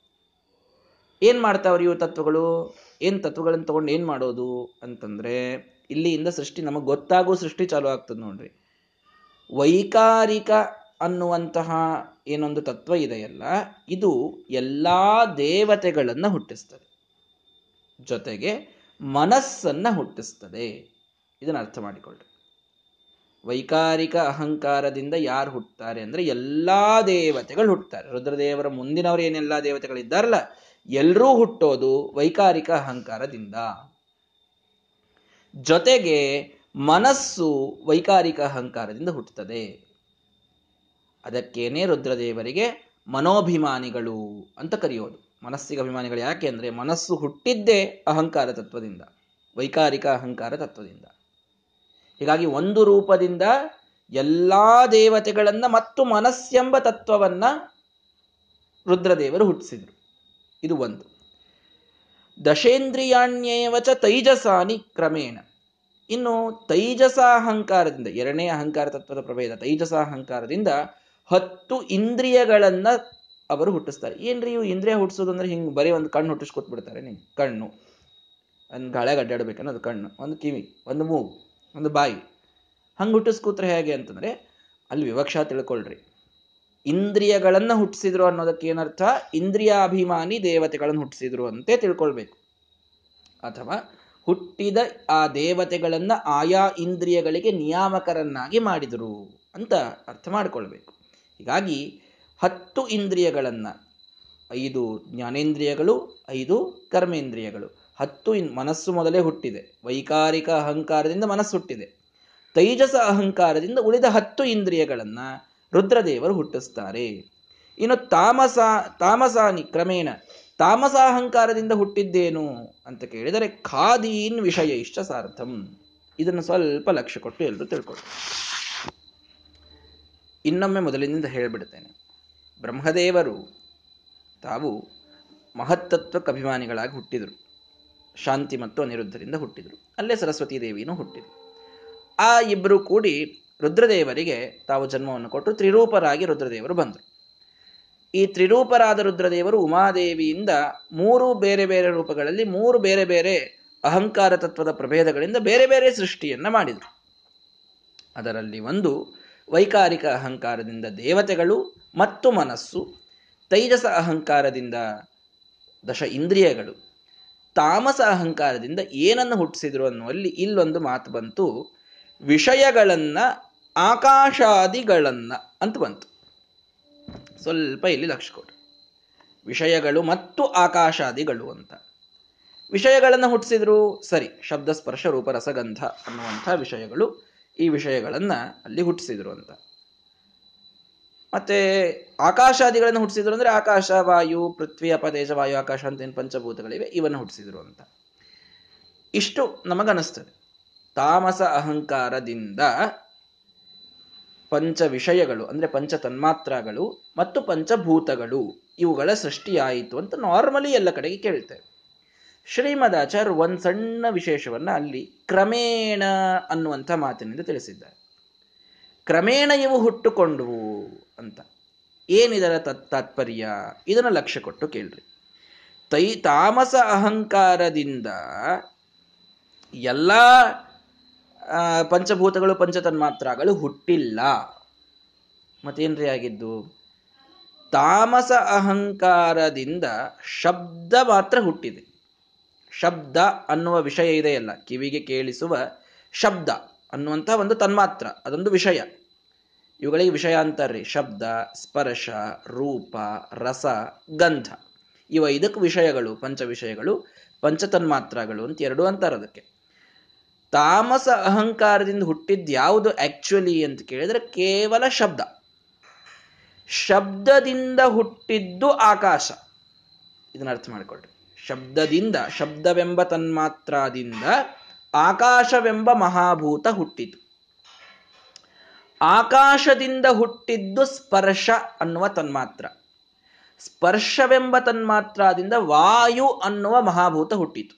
ಏನ್ ಮಾಡ್ತಾವ್ರಿ ಇವು ತತ್ವಗಳು? ಏನ್ ತತ್ವಗಳನ್ನು ತಗೊಂಡು ಏನ್ ಮಾಡೋದು ಅಂತಂದ್ರೆ, ಇಲ್ಲಿಯಿಂದ ಸೃಷ್ಟಿ ನಮಗೆ ಗೊತ್ತಾಗೋ ಸೃಷ್ಟಿ ಚಾಲು ಆಗ್ತದೆ ನೋಡ್ರಿ. ವೈಕಾರಿಕ ಅನ್ನುವಂತಹ ಏನೊಂದು ತತ್ವ ಇದೆಯಲ್ಲ, ಇದು ಎಲ್ಲಾ ದೇವತೆಗಳನ್ನು ಹುಟ್ಟಿಸ್ತದೆ. ಜೊತೆಗೆ ಮನಸ್ಸನ್ನ ಹುಟ್ಟಿಸ್ತದೆ. ಇದನ್ನ ಅರ್ಥ ಮಾಡಿಕೊಳ್ಳಿ ವೈಕಾರಿಕ ಅಹಂಕಾರದಿಂದ ಯಾರು ಹುಟ್ಟುತ್ತಾರೆ ಅಂದ್ರೆ ಎಲ್ಲಾ ದೇವತೆಗಳು ಹುಟ್ಟುತ್ತಾರೆ ರುದ್ರದೇವರ ಮುಂದಿನವರು ದೇವತೆಗಳು ದೇವತೆಗಳಿದ್ದಾರಲ್ಲ ಎಲ್ಲರೂ ಹುಟ್ಟೋದು ವೈಕಾರಿಕ ಅಹಂಕಾರದಿಂದ. ಜೊತೆಗೆ ಮನಸ್ಸು ವೈಕಾರಿಕ ಅಹಂಕಾರದಿಂದ ಹುಟ್ಟುತ್ತದೆ ಅದಕ್ಕೇನೆ ರುದ್ರದೇವರಿಗೆ ಮನೋಭಿಮಾನಿಗಳು ಅಂತ ಕರೆಯೋದು. ಮನಸ್ಸಿಗೆ ಅಭಿಮಾನಿಗಳು ಯಾಕೆ ಅಂದ್ರೆ ಮನಸ್ಸು ಹುಟ್ಟಿದ್ದೇ ಅಹಂಕಾರ ತತ್ವದಿಂದ, ವೈಕಾರಿಕ ಅಹಂಕಾರ ತತ್ವದಿಂದ. ಹೀಗಾಗಿ ಒಂದು ರೂಪದಿಂದ ಎಲ್ಲಾ ದೇವತೆಗಳನ್ನ ಮತ್ತು ಮನಸ್ಸೆಂಬ ತತ್ವವನ್ನ ರುದ್ರದೇವರು ಹುಟ್ಟಿಸಿದರು. ಇದು ಒಂದು. ದಶೇಂದ್ರಿಯಾಣ್ಯೇವಚ ತೈಜಸಾನಿ ಕ್ರಮೇಣ. ಇನ್ನು ತೈಜಸ ಅಹಂಕಾರದಿಂದ, ಎರಡನೇ ಅಹಂಕಾರ ತತ್ವದ ಪ್ರಭೇದ, ತೈಜಸ ಅಹಂಕಾರದಿಂದ ಹತ್ತು ಇಂದ್ರಿಯಗಳನ್ನ ಅವರು ಹುಟ್ಟಿಸ್ತಾರೆ. ಏನ್ರಿ ಇವು ಇಂದ್ರಿಯ ಹುಟ್ಟಿಸೋದಂದ್ರೆ ಹಿಂಗೆ ಬರೀ ಒಂದು ಕಣ್ಣು ಹುಟ್ಟಿಸ್ಕೊತ್ ಬಿಡ್ತಾರೆ ನೀವು, ಕಣ್ಣು. ಒಂದು ಗಾಳಿಯಾಗ ಅಡ್ಡಾಡ್ಬೇಕನ್ನೋದು ಕಣ್ಣು, ಒಂದು ಕಿವಿ, ಒಂದು ಮೂಗು, ಒಂದು ಬಾಯಿ. ಹಂಗೆ ಹುಟ್ಟಿಸ್ಕೂತ್ರೆ ಹೇಗೆ ಅಂತಂದ್ರೆ ಅಲ್ಲಿ ವಿವಕ್ಷ ತಿಳ್ಕೊಳ್ರಿ. ಇಂದ್ರಿಯಗಳನ್ನ ಹುಟ್ಟಿಸಿದ್ರು ಅನ್ನೋದಕ್ಕೆ ಏನರ್ಥ? ಇಂದ್ರಿಯಾಭಿಮಾನಿ ದೇವತೆಗಳನ್ನು ಹುಟ್ಟಿಸಿದ್ರು ಅಂತೆ ತಿಳ್ಕೊಳ್ಬೇಕು. ಅಥವಾ ಹುಟ್ಟಿದ ಆ ದೇವತೆಗಳನ್ನ ಆಯಾ ಇಂದ್ರಿಯಗಳಿಗೆ ನಿಯಾಮಕರನ್ನಾಗಿ ಮಾಡಿದರು ಅಂತ ಅರ್ಥ ಮಾಡ್ಕೊಳ್ಬೇಕು. ಹೀಗಾಗಿ ಹತ್ತು ಇಂದ್ರಿಯಗಳನ್ನ. ಐದು ಜ್ಞಾನೇಂದ್ರಿಯಗಳು, ಐದು ಕರ್ಮೇಂದ್ರಿಯಗಳು. ಹತ್ತು ಇನ್, ಮನಸ್ಸು ಮೊದಲೇ ಹುಟ್ಟಿದೆ. ವೈಕಾರಿಕ ಅಹಂಕಾರದಿಂದ ಮನಸ್ಸು ಹುಟ್ಟಿದೆ. ತೈಜಸ ಅಹಂಕಾರದಿಂದ ಉಳಿದ ಹತ್ತು ಇಂದ್ರಿಯಗಳನ್ನ ರುದ್ರದೇವರು ಹುಟ್ಟಿಸ್ತಾರೆ. ಇನ್ನು ತಾಮಸ, ತಾಮಸಾನಿ ಕ್ರಮೇಣ ತಾಮಸ ಅಹಂಕಾರದಿಂದ ಹುಟ್ಟಿದ್ದೇನು ಅಂತ ಕೇಳಿದರೆ ಖಾದೀನ್ ವಿಷಯ ಇಷ್ಟ ಸಾರ್ಥಂ. ಇದನ್ನು ಸ್ವಲ್ಪ ಲಕ್ಷ್ಯ ಕೊಟ್ಟು ಎಲ್ಲರೂ ತಿಳ್ಕೊಳ್ಳಿ. ಇನ್ನೊಮ್ಮೆ ಮೊದಲಿನಿಂದ ಹೇಳಿಬಿಡ್ತೇನೆ. ಬ್ರಹ್ಮದೇವರು ತಾವು ಮಹತ್ತತ್ವಕ್ಕೆ ಅಭಿಮಾನಿಗಳಾಗಿ ಹುಟ್ಟಿದರು. ಶಾಂತಿ ಮತ್ತು ಅನಿರುದ್ಧರಿಂದ ಹುಟ್ಟಿದರು. ಅಲ್ಲೇ ಸರಸ್ವತಿ ದೇವಿನೂ ಹುಟ್ಟಿದರು. ಆ ಇಬ್ಬರು ಕೂಡಿ ರುದ್ರದೇವರಿಗೆ ತಾವು ಜನ್ಮವನ್ನು ಕೊಟ್ಟು ತ್ರಿರೂಪರಾಗಿ ರುದ್ರದೇವರು ಬಂದರು. ಈ ತ್ರಿರೂಪರಾದ ರುದ್ರದೇವರು ಉಮಾದೇವಿಯಿಂದ ಮೂರು ಬೇರೆ ಬೇರೆ ರೂಪಗಳಲ್ಲಿ ಮೂರು ಬೇರೆ ಬೇರೆ ಅಹಂಕಾರ ತತ್ವದ ಪ್ರಭೇದಗಳಿಂದ ಬೇರೆ ಬೇರೆ ಸೃಷ್ಟಿಯನ್ನು ಮಾಡಿದರು. ಅದರಲ್ಲಿ ಒಂದು ವೈಕಾರಿಕ ಅಹಂಕಾರದಿಂದ ದೇವತೆಗಳು ಮತ್ತು ಮನಸ್ಸು, ತೈಜಸ ಅಹಂಕಾರದಿಂದ ದಶ ಇಂದ್ರಿಯಗಳು, ತಾಮಸ ಅಹಂಕಾರದಿಂದ ಏನನ್ನು ಹುಟ್ಟಿಸಿದ್ರು ಅನ್ನುವಲ್ಲಿ ಇಲ್ಲೊಂದು ಮಾತು ಬಂತು, ವಿಷಯಗಳನ್ನ ಆಕಾಶಾದಿಗಳನ್ನ ಅಂತ ಬಂತು. ಸ್ವಲ್ಪ ಇಲ್ಲಿ ಲಕ್ಷ ಕೊಡ್ರಿ ವಿಷಯಗಳು ಮತ್ತು ಆಕಾಶಾದಿಗಳು ಅಂತ. ವಿಷಯಗಳನ್ನು ಹುಟ್ಟಿಸಿದ್ರು, ಸರಿ ಶಬ್ದ ಸ್ಪರ್ಶ ರೂಪ ರಸಗಂಧ ಅನ್ನುವಂಥ ವಿಷಯಗಳು. ಈ ವಿಷಯಗಳನ್ನ ಅಲ್ಲಿ ಹುಟ್ಟಿಸಿದ್ರು ಅಂತ. ಮತ್ತೆ ಆಕಾಶಾದಿಗಳನ್ನು ಹುಟ್ಟಿಸಿದ್ರು ಅಂದ್ರೆ ಆಕಾಶ ವಾಯು ಪೃಥ್ವಿ ಅಪದೇಶ ವಾಯು ಆಕಾಶ ಅಂತ ಏನು ಪಂಚಭೂತಗಳಿವೆ, ಇವನ್ನು ಹುಟ್ಟಿಸಿದ್ರು ಅಂತ. ಇಷ್ಟು ನಮಗನಿಸ್ತದೆ. ತಾಮಸ ಅಹಂಕಾರದಿಂದ ಪಂಚ ವಿಷಯಗಳು ಅಂದ್ರೆ ಪಂಚ ತನ್ಮಾತ್ರಗಳು ಮತ್ತು ಪಂಚಭೂತಗಳು ಇವುಗಳ ಸೃಷ್ಟಿಯಾಯಿತು ಅಂತ ನಾರ್ಮಲಿ ಎಲ್ಲ ಕಡೆಗೆ ಕೇಳ್ತೇವೆ. ಶ್ರೀಮದಾಚಾರ್ಯ ಒಂದು ಸಣ್ಣ ವಿಶೇಷವನ್ನ ಅಲ್ಲಿ ಕ್ರಮೇಣ ಅನ್ನುವಂಥ ಮಾತಿನಿಂದ ತಿಳಿಸಿದ್ದಾರೆ. ಕ್ರಮೇಣ ಇವು ಹುಟ್ಟುಕೊಂಡವು ಅಂತ. ಏನಿದರ ತತ್ ತಾತ್ಪರ್ಯ? ಇದನ್ನು ಲಕ್ಷ್ಯ ಕೊಟ್ಟು ಕೇಳ್ರಿ. ತೈ ತಾಮಸ ಅಹಂಕಾರದಿಂದ ಎಲ್ಲ ಪಂಚಭೂತಗಳು ಪಂಚತನ್ಮಾತ್ರಗಳು ಹುಟ್ಟಿಲ್ಲ. ಮತ್ತೇನ್ರಿ ಆಗಿದ್ದು? ತಾಮಸ ಅಹಂಕಾರದಿಂದ ಶಬ್ದ ಮಾತ್ರ ಹುಟ್ಟಿದೆ. ಶಬ್ದ ಅನ್ನುವ ವಿಷಯ ಇದೆಯಲ್ಲ, ಕಿವಿಗೆ ಕೇಳಿಸುವ ಶಬ್ದ ಅನ್ನುವಂಥ ಒಂದು ತನ್ಮಾತ್ರ, ಅದೊಂದು ವಿಷಯ. ಇವುಗಳಿಗೆ ವಿಷಯ ಅಂತಾರ್ರಿ, ಶಬ್ದ, ಸ್ಪರ್ಶ, ರೂಪ, ರಸ, ಗಂಧ. ಇವ ಇದಕ್ಕೆ ವಿಷಯಗಳು, ಪಂಚ ವಿಷಯಗಳು ಪಂಚತನ್ಮಾತ್ರಗಳು ಅಂತ ಎರಡು ಅಂತಾರೆ ಅದಕ್ಕೆ. ತಾಮಸ ಅಹಂಕಾರದಿಂದ ಹುಟ್ಟಿದ್ದು ಯಾವುದು ಆಕ್ಚುಲಿ ಅಂತ ಕೇಳಿದ್ರೆ ಕೇವಲ ಶಬ್ದ. ಶಬ್ದದಿಂದ ಹುಟ್ಟಿದ್ದು ಆಕಾಶ. ಇದನ್ನ ಅರ್ಥ ಮಾಡಿಕೊಳ್ರಿ. ಶಬ್ದದಿಂದ, ಶಬ್ದವೆಂಬ ತನ್ಮಾತ್ರದಿಂದ ಆಕಾಶವೆಂಬ ಮಹಾಭೂತ ಹುಟ್ಟಿತು. ಆಕಾಶದಿಂದ ಹುಟ್ಟಿದ್ದು ಸ್ಪರ್ಶ ಅನ್ನುವ ತನ್ಮಾತ್ರ. ಸ್ಪರ್ಶವೆಂಬ ತನ್ಮಾತ್ರದಿಂದ ವಾಯು ಅನ್ನುವ ಮಹಾಭೂತ ಹುಟ್ಟಿತು.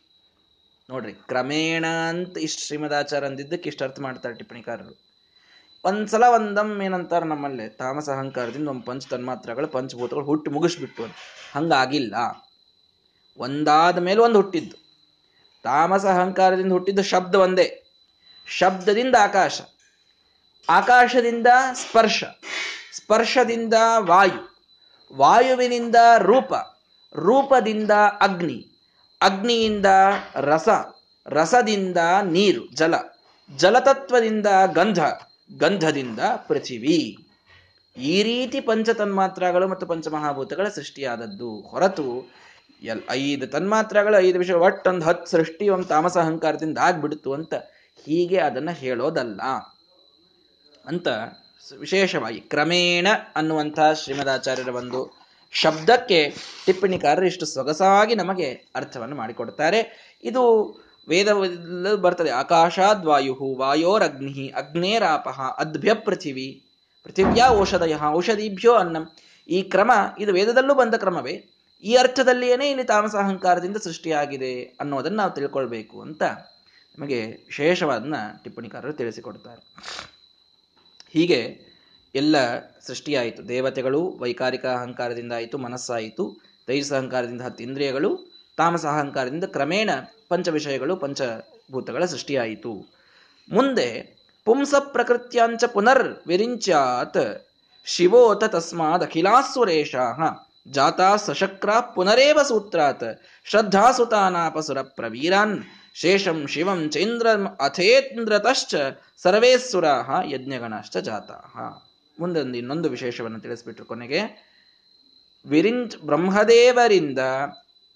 ನೋಡ್ರಿ, ಕ್ರಮೇಣ ಅಂತ ಇಷ್ಟು ಶ್ರೀಮದಾಚಾರ ಅಂದಿದ್ದಕ್ಕೆ ಇಷ್ಟು ಅರ್ಥ ಮಾಡ್ತಾರೆ ಟಿಪ್ಪಣಿಕಾರರು. ಒಂದ್ಸಲ ಒಂದಮ್ ಏನಂತಾರೆ ನಮ್ಮಲ್ಲಿ, ತಾಮಸ ಅಹಂಕಾರದಿಂದ ಒಂದು ಪಂಚ ತನ್ಮಾತ್ರಗಳು, ಪಂಚಭೂತಗಳು ಹುಟ್ಟಿ ಮುಗಿಸ್ಬಿಟ್ಟು ಹಂಗಾಗಿಲ್ಲ. ಒಂದಾದ ಮೇಲೆ ಒಂದು ಹುಟ್ಟಿದ್ದು. ತಾಮಸ ಅಹಂಕಾರದಿಂದ ಹುಟ್ಟಿದ್ದು ಶಬ್ದ ಒಂದೇ. ಶಬ್ದದಿಂದ ಆಕಾಶ. ಆಕಾಶದಿಂದ ಸ್ಪರ್ಶ. ಸ್ಪರ್ಶದಿಂದ ವಾಯು. ವಾಯುವಿನಿಂದ ರೂಪ. ರೂಪದಿಂದ ಅಗ್ನಿ. ಅಗ್ನಿಯಿಂದ ರಸ. ರಸದಿಂದ ನೀರು, ಜಲ. ಜಲತತ್ವದಿಂದ ಗಂಧ. ಗಂಧದಿಂದ ಪೃಥಿವಿ. ಈ ರೀತಿ ಪಂಚತನ್ಮಾತ್ರಗಳು ಮತ್ತು ಪಂಚಮಹಾಭೂತಗಳ ಸೃಷ್ಟಿಯಾದದ್ದು. ಹೊರತು ಎಲ್ ಐದು ತನ್ಮಾತ್ರಗಳು, ಐದು ವಿಷಯ ಒಟ್ಟೊಂದು ಹತ್ತು ಸೃಷ್ಟಿ, ಒಂದು ತಾಮಸ ಅಹಂಕಾರದಿಂದ ಆಗ್ಬಿಡ್ತು ಅಂತ ಹೀಗೆ ಅದನ್ನ ಹೇಳೋದಲ್ಲ. ಅಂತ ವಿಶೇಷವಾಗಿ ಕ್ರಮೇಣ ಅನ್ನುವಂಥ ಶ್ರೀಮದಾಚಾರ್ಯರ ಒಂದು ಶಬ್ದಕ್ಕೆ ಟಿಪ್ಪಣಿಕಾರರು ಇಷ್ಟು ಸೊಗಸಾಗಿ ನಮಗೆ ಅರ್ಥವನ್ನು ಮಾಡಿಕೊಡ್ತಾರೆ. ಇದು ವೇದ ಬರ್ತದೆ ಆಕಾಶಾದ್ವಾಯು ವಾಯೋರಗ್ನಿ ಅಗ್ನೇರಾಪಹ ಅದ್ಭ್ಯ ಪೃಥಿವಿ ಪೃಥಿವ್ಯಾ ಔಷಧಯ ಔಷಧೀಭ್ಯೋ ಅನ್ನಂ. ಈ ಕ್ರಮ, ಇದು ವೇದದಲ್ಲೂ ಬಂದ ಕ್ರಮವೇ ಈ ಅರ್ಥದಲ್ಲಿಯೇ ಇಲ್ಲಿ ತಾಮಸ ಅಹಂಕಾರದಿಂದ ಸೃಷ್ಟಿಯಾಗಿದೆ ಅನ್ನೋದನ್ನು ನಾವು ತಿಳ್ಕೊಳ್ಬೇಕು ಅಂತ ನಮಗೆ ವಿಶೇಷವಾದನ್ನ ಟಿಪ್ಪಣಿಕಾರರು ತಿಳಿಸಿಕೊಡ್ತಾರೆ. ಹೀಗೆ ಎಲ್ಲ ಸೃಷ್ಟಿಯಾಯಿತು. ದೇವತೆಗಳು ವೈಕಾರಿಕ ಅಹಂಕಾರದಿಂದ ಆಯಿತು, ಮನಸ್ಸಾಯಿತು. ತೈಜಸ ಅಹಂಕಾರದಿಂದ ಹತ್ತು ಇಂದ್ರಿಯಗಳು, ತಾಮಸ ಅಹಂಕಾರದಿಂದ ಕ್ರಮೇಣ ಪಂಚ ವಿಷಯಗಳು ಪಂಚಭೂತಗಳ ಸೃಷ್ಟಿಯಾಯಿತು. ಮುಂದೆ ಪುಂಸ ಪ್ರಕೃತ್ಯಾಂಚ ಪುನರ್ ವಿರಿಂಚಾತ್ ಶಿವೋತ ತಸ್ಮಾದ್ ಅಖಿಲಾಸುರೇಶ ಜಾತಾ ಸಶಕ್ರ ಪುನರೇವ ಸೂತ್ರಾತ್ ಶ್ರದ್ಧಾಸುತಾನಾಪಸುರ ಪ್ರವೀರಾನ್ ಶೇಷಂ ಶಿವಂ ಚೈಂದ್ರ ಅಥೇಂದ್ರತಶ್ಚ ಸರ್ವೇಸುರಾ ಯಜ್ಞಗಣಶ್ಚ ಜಾತಾಹ ಮುಂದೊಂದು ಇನ್ನೊಂದು ವಿಶೇಷವನ್ನು ತಿಳಿಸ್ಬಿಟ್ರು ಕೊನೆಗೆ. ವಿರಿಂಚ್ ಬ್ರಹ್ಮದೇವರಿಂದ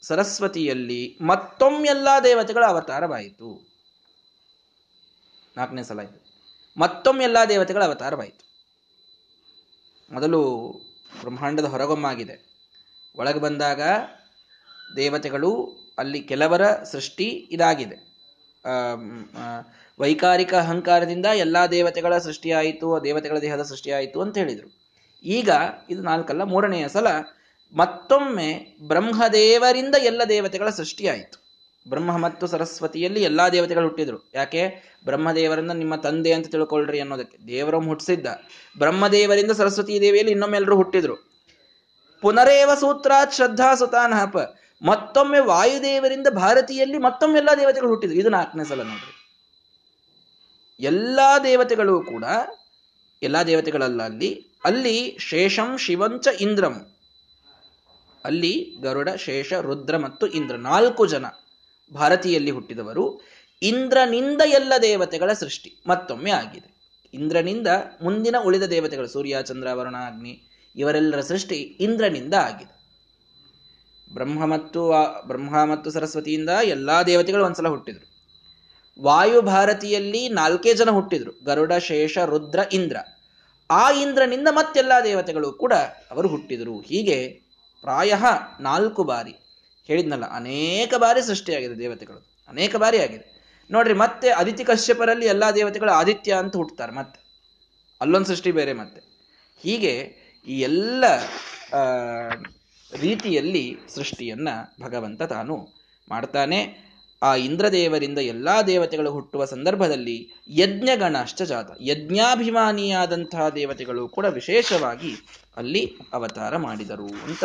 ಸರಸ್ವತಿಯಲ್ಲಿ ಮತ್ತೊಮ್ಮೆಲ್ಲ ದೇವತೆಗಳ ಅವತಾರವಾಯಿತು. ನಾಲ್ಕನೇ ಸಲ ಇದು. ಮತ್ತೊಮ್ಮೆಲ್ಲ ದೇವತೆಗಳ ಅವತಾರವಾಯಿತು. ಮೊದಲು ಬ್ರಹ್ಮಾಂಡದ ಹೊರಗೊಮ್ಮಾಗಿದೆ. ಒಳಗೆ ಬಂದಾಗ ದೇವತೆಗಳು ಅಲ್ಲಿ ಕೆಲವರ ಸೃಷ್ಟಿ ಇದಾಗಿದೆ. ವೈಕಾರಿಕ ಅಹಂಕಾರದಿಂದ ಎಲ್ಲ ದೇವತೆಗಳ ಸೃಷ್ಟಿಯಾಯಿತು ದೇವತೆಗಳ ದೇಹದ ಸೃಷ್ಟಿಯಾಯಿತು ಅಂತ ಹೇಳಿದರು. ಈಗ ಇದು ನಾಲ್ಕಲ್ಲ, ಮೂರನೆಯ ಸಲ ಮತ್ತೊಮ್ಮೆ ಬ್ರಹ್ಮದೇವರಿಂದ ಎಲ್ಲ ದೇವತೆಗಳ ಸೃಷ್ಟಿಯಾಯಿತು ಬ್ರಹ್ಮ ಮತ್ತು ಸರಸ್ವತಿಯಲ್ಲಿ ಎಲ್ಲ ದೇವತೆಗಳು ಹುಟ್ಟಿದ್ರು. ಯಾಕೆ? ಬ್ರಹ್ಮದೇವರಿಂದ ನಿಮ್ಮ ತಂದೆ ಅಂತ ತಿಳ್ಕೊಳ್ರಿ ಅನ್ನೋದಕ್ಕೆ. ದೇವರೊಮ್ಮೆ ಹುಟ್ಟಿಸಿದ್ದ. ಬ್ರಹ್ಮದೇವರಿಂದ ಸರಸ್ವತಿ ದೇವಿಯಲ್ಲಿ ಇನ್ನೊಮ್ಮೆಲ್ಲರೂ ಹುಟ್ಟಿದ್ರು. ಪುನರೇವ ಸೂತ್ರಾತ್ ಶ್ರದ್ಧಾ ಸುತಾನಹಪ ಮತ್ತೊಮ್ಮೆ ವಾಯುದೇವರಿಂದ ಭಾರತೀಯಲ್ಲಿ ಮತ್ತೊಮ್ಮೆ ಎಲ್ಲಾ ದೇವತೆಗಳು ಹುಟ್ಟಿದ್ರು. ಇದು ನಾಲ್ಕನೇ ಸಲ ನೋಡ್ರಿ. ಎಲ್ಲಾ ದೇವತೆಗಳು ಕೂಡ, ಎಲ್ಲಾ ದೇವತೆಗಳಲ್ಲ ಅಲ್ಲಿ ಅಲ್ಲಿ ಶೇಷಂ ಶಿವಂಚ ಇಂದ್ರಂ. ಅಲ್ಲಿ ಗರುಡ, ಶೇಷ, ರುದ್ರ ಮತ್ತು ಇಂದ್ರ ನಾಲ್ಕು ಜನ ಭಾರತೀಯಲ್ಲಿ ಹುಟ್ಟಿದವರು. ಇಂದ್ರನಿಂದ ಎಲ್ಲ ದೇವತೆಗಳ ಸೃಷ್ಟಿ ಮತ್ತೊಮ್ಮೆ ಆಗಿದೆ. ಇಂದ್ರನಿಂದ ಮುಂದಿನ ಉಳಿದ ದೇವತೆಗಳು ಸೂರ್ಯ, ಚಂದ್ರ, ವರುಣ ಇವರೆಲ್ಲರ ಸೃಷ್ಟಿ ಇಂದ್ರನಿಂದ ಆಗಿದೆ. ಬ್ರಹ್ಮ ಮತ್ತು ಬ್ರಹ್ಮ ಮತ್ತು ಸರಸ್ವತಿಯಿಂದ ಎಲ್ಲಾ ದೇವತೆಗಳು ಒಂದ್ಸಲ ಹುಟ್ಟಿದ್ರು. ವಾಯು ಭಾರತಿಯಲ್ಲಿ ನಾಲ್ಕೇ ಜನ ಹುಟ್ಟಿದ್ರು, ಗರುಡ, ಶೇಷ, ರುದ್ರ, ಇಂದ್ರ. ಆ ಇಂದ್ರನಿಂದ ಮತ್ತೆಲ್ಲಾ ದೇವತೆಗಳು ಕೂಡ ಅವರು ಹುಟ್ಟಿದರು. ಹೀಗೆ ಪ್ರಾಯ ನಾಲ್ಕು ಬಾರಿ. ಹೇಳಿದ್ನಲ್ಲ, ಅನೇಕ ಬಾರಿ ಸೃಷ್ಟಿಯಾಗಿದೆ ದೇವತೆಗಳು, ಅನೇಕ ಬಾರಿ ಆಗಿದೆ. ನೋಡ್ರಿ, ಮತ್ತೆ ಅದಿತಿ ಕಶ್ಯಪರಲ್ಲಿ ಎಲ್ಲಾ ದೇವತೆಗಳು ಆದಿತ್ಯ ಅಂತ ಹುಟ್ಟುತ್ತಾರೆ ಮತ್ತೆ. ಅಲ್ಲೊಂದು ಸೃಷ್ಟಿ ಬೇರೆ ಮತ್ತೆ. ಹೀಗೆ ಈ ಎಲ್ಲ ರೀತಿಯಲ್ಲಿ ಸೃಷ್ಟಿಯನ್ನ ಭಗವಂತ ತಾನು ಮಾಡ್ತಾನೆ. ಆ ಇಂದ್ರದೇವರಿಂದ ಎಲ್ಲಾ ದೇವತೆಗಳು ಹುಟ್ಟುವ ಸಂದರ್ಭದಲ್ಲಿ ಯಜ್ಞಗಣಶ್ಚ ಜಾತ, ಯಜ್ಞಾಭಿಮಾನಿಯಾದಂತಹ ದೇವತೆಗಳು ಕೂಡ ವಿಶೇಷವಾಗಿ ಅಲ್ಲಿ ಅವತಾರ ಮಾಡಿದರು ಅಂತ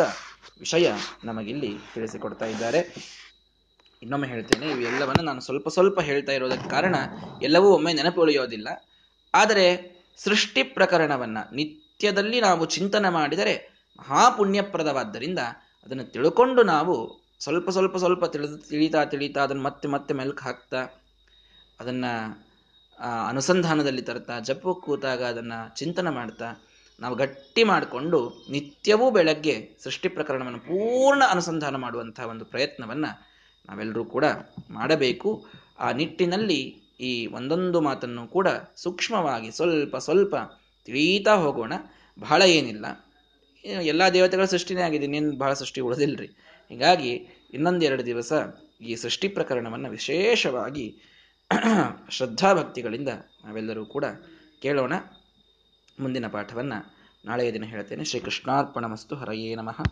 ವಿಷಯ ನಮಗಿಲ್ಲಿ ತಿಳಿಸಿಕೊಡ್ತಾ ಇದ್ದಾರೆ. ಇನ್ನೊಮ್ಮೆ ಹೇಳ್ತೇನೆ, ಇವೆಲ್ಲವನ್ನು ನಾನು ಸ್ವಲ್ಪ ಸ್ವಲ್ಪ ಹೇಳ್ತಾ ಇರೋದಕ್ಕೆ ಕಾರಣ ಎಲ್ಲವೂ ಒಮ್ಮೆ ನೆನಪು ಉಳಿಯೋದಿಲ್ಲ. ಆದರೆ ಸೃಷ್ಟಿ ಪ್ರಕರಣವನ್ನ ನಿತ್ಯದಲ್ಲಿ ನಾವು ಚಿಂತನೆ ಮಾಡಿದರೆ ಮಹಾಪುಣ್ಯಪ್ರದವಾದ್ದರಿಂದ ಅದನ್ನು ತಿಳ್ಕೊಂಡು ನಾವು ಸ್ವಲ್ಪ ಸ್ವಲ್ಪ ಸ್ವಲ್ಪ ತಿಳಿದು ತಿಳಿತಾ ತಿಳಿತಾ ಅದನ್ನು ಮತ್ತೆ ಮತ್ತೆ ಮೆಲ್ಕು ಹಾಕ್ತಾ ಅದನ್ನು ಅನುಸಂಧಾನದಲ್ಲಿ ತರ್ತಾ ಜಪ ಕೂತಾಗ ಅದನ್ನು ಚಿಂತನೆ ಮಾಡ್ತಾ ನಾವು ಗಟ್ಟಿ ಮಾಡಿಕೊಂಡು ನಿತ್ಯವೂ ಬೆಳಗ್ಗೆ ಸೃಷ್ಟಿ ಪ್ರಕರಣವನ್ನು ಪೂರ್ಣ ಅನುಸಂಧಾನ ಮಾಡುವಂಥ ಒಂದು ಪ್ರಯತ್ನವನ್ನು ನಾವೆಲ್ಲರೂ ಕೂಡ ಮಾಡಬೇಕು. ಆ ನಿಟ್ಟಿನಲ್ಲಿ ಈ ಒಂದೊಂದು ಮಾತನ್ನು ಕೂಡ ಸೂಕ್ಷ್ಮವಾಗಿ ಸ್ವಲ್ಪ ಸ್ವಲ್ಪ ತಿಳಿತಾ ಹೋಗೋಣ. ಬಹಳ ಏನಿಲ್ಲ. ಎಲ್ಲ ದೇವತೆಗಳ ಸೃಷ್ಟಿನೇ ಆಗಿದೆ. ಇನ್ನೇನು ಬಹಳ ಸೃಷ್ಟಿ ಉಳಿದಿಲ್ರಿ. ಹೀಗಾಗಿ ಇನ್ನೊಂದೆರಡು ದಿವಸ ಈ ಸೃಷ್ಟಿ ಪ್ರಕರಣವನ್ನು ವಿಶೇಷವಾಗಿ ಶ್ರದ್ಧಾಭಕ್ತಿಗಳಿಂದ ನಾವೆಲ್ಲರೂ ಕೂಡ ಕೇಳೋಣ. ಮುಂದಿನ ಪಾಠವನ್ನು ನಾಳೆಯ ದಿನ ಹೇಳ್ತೇನೆ. ಶ್ರೀ ಕೃಷ್ಣಾರ್ಪಣ ಮಸ್ತು ಹರಯೇ ನಮಃ.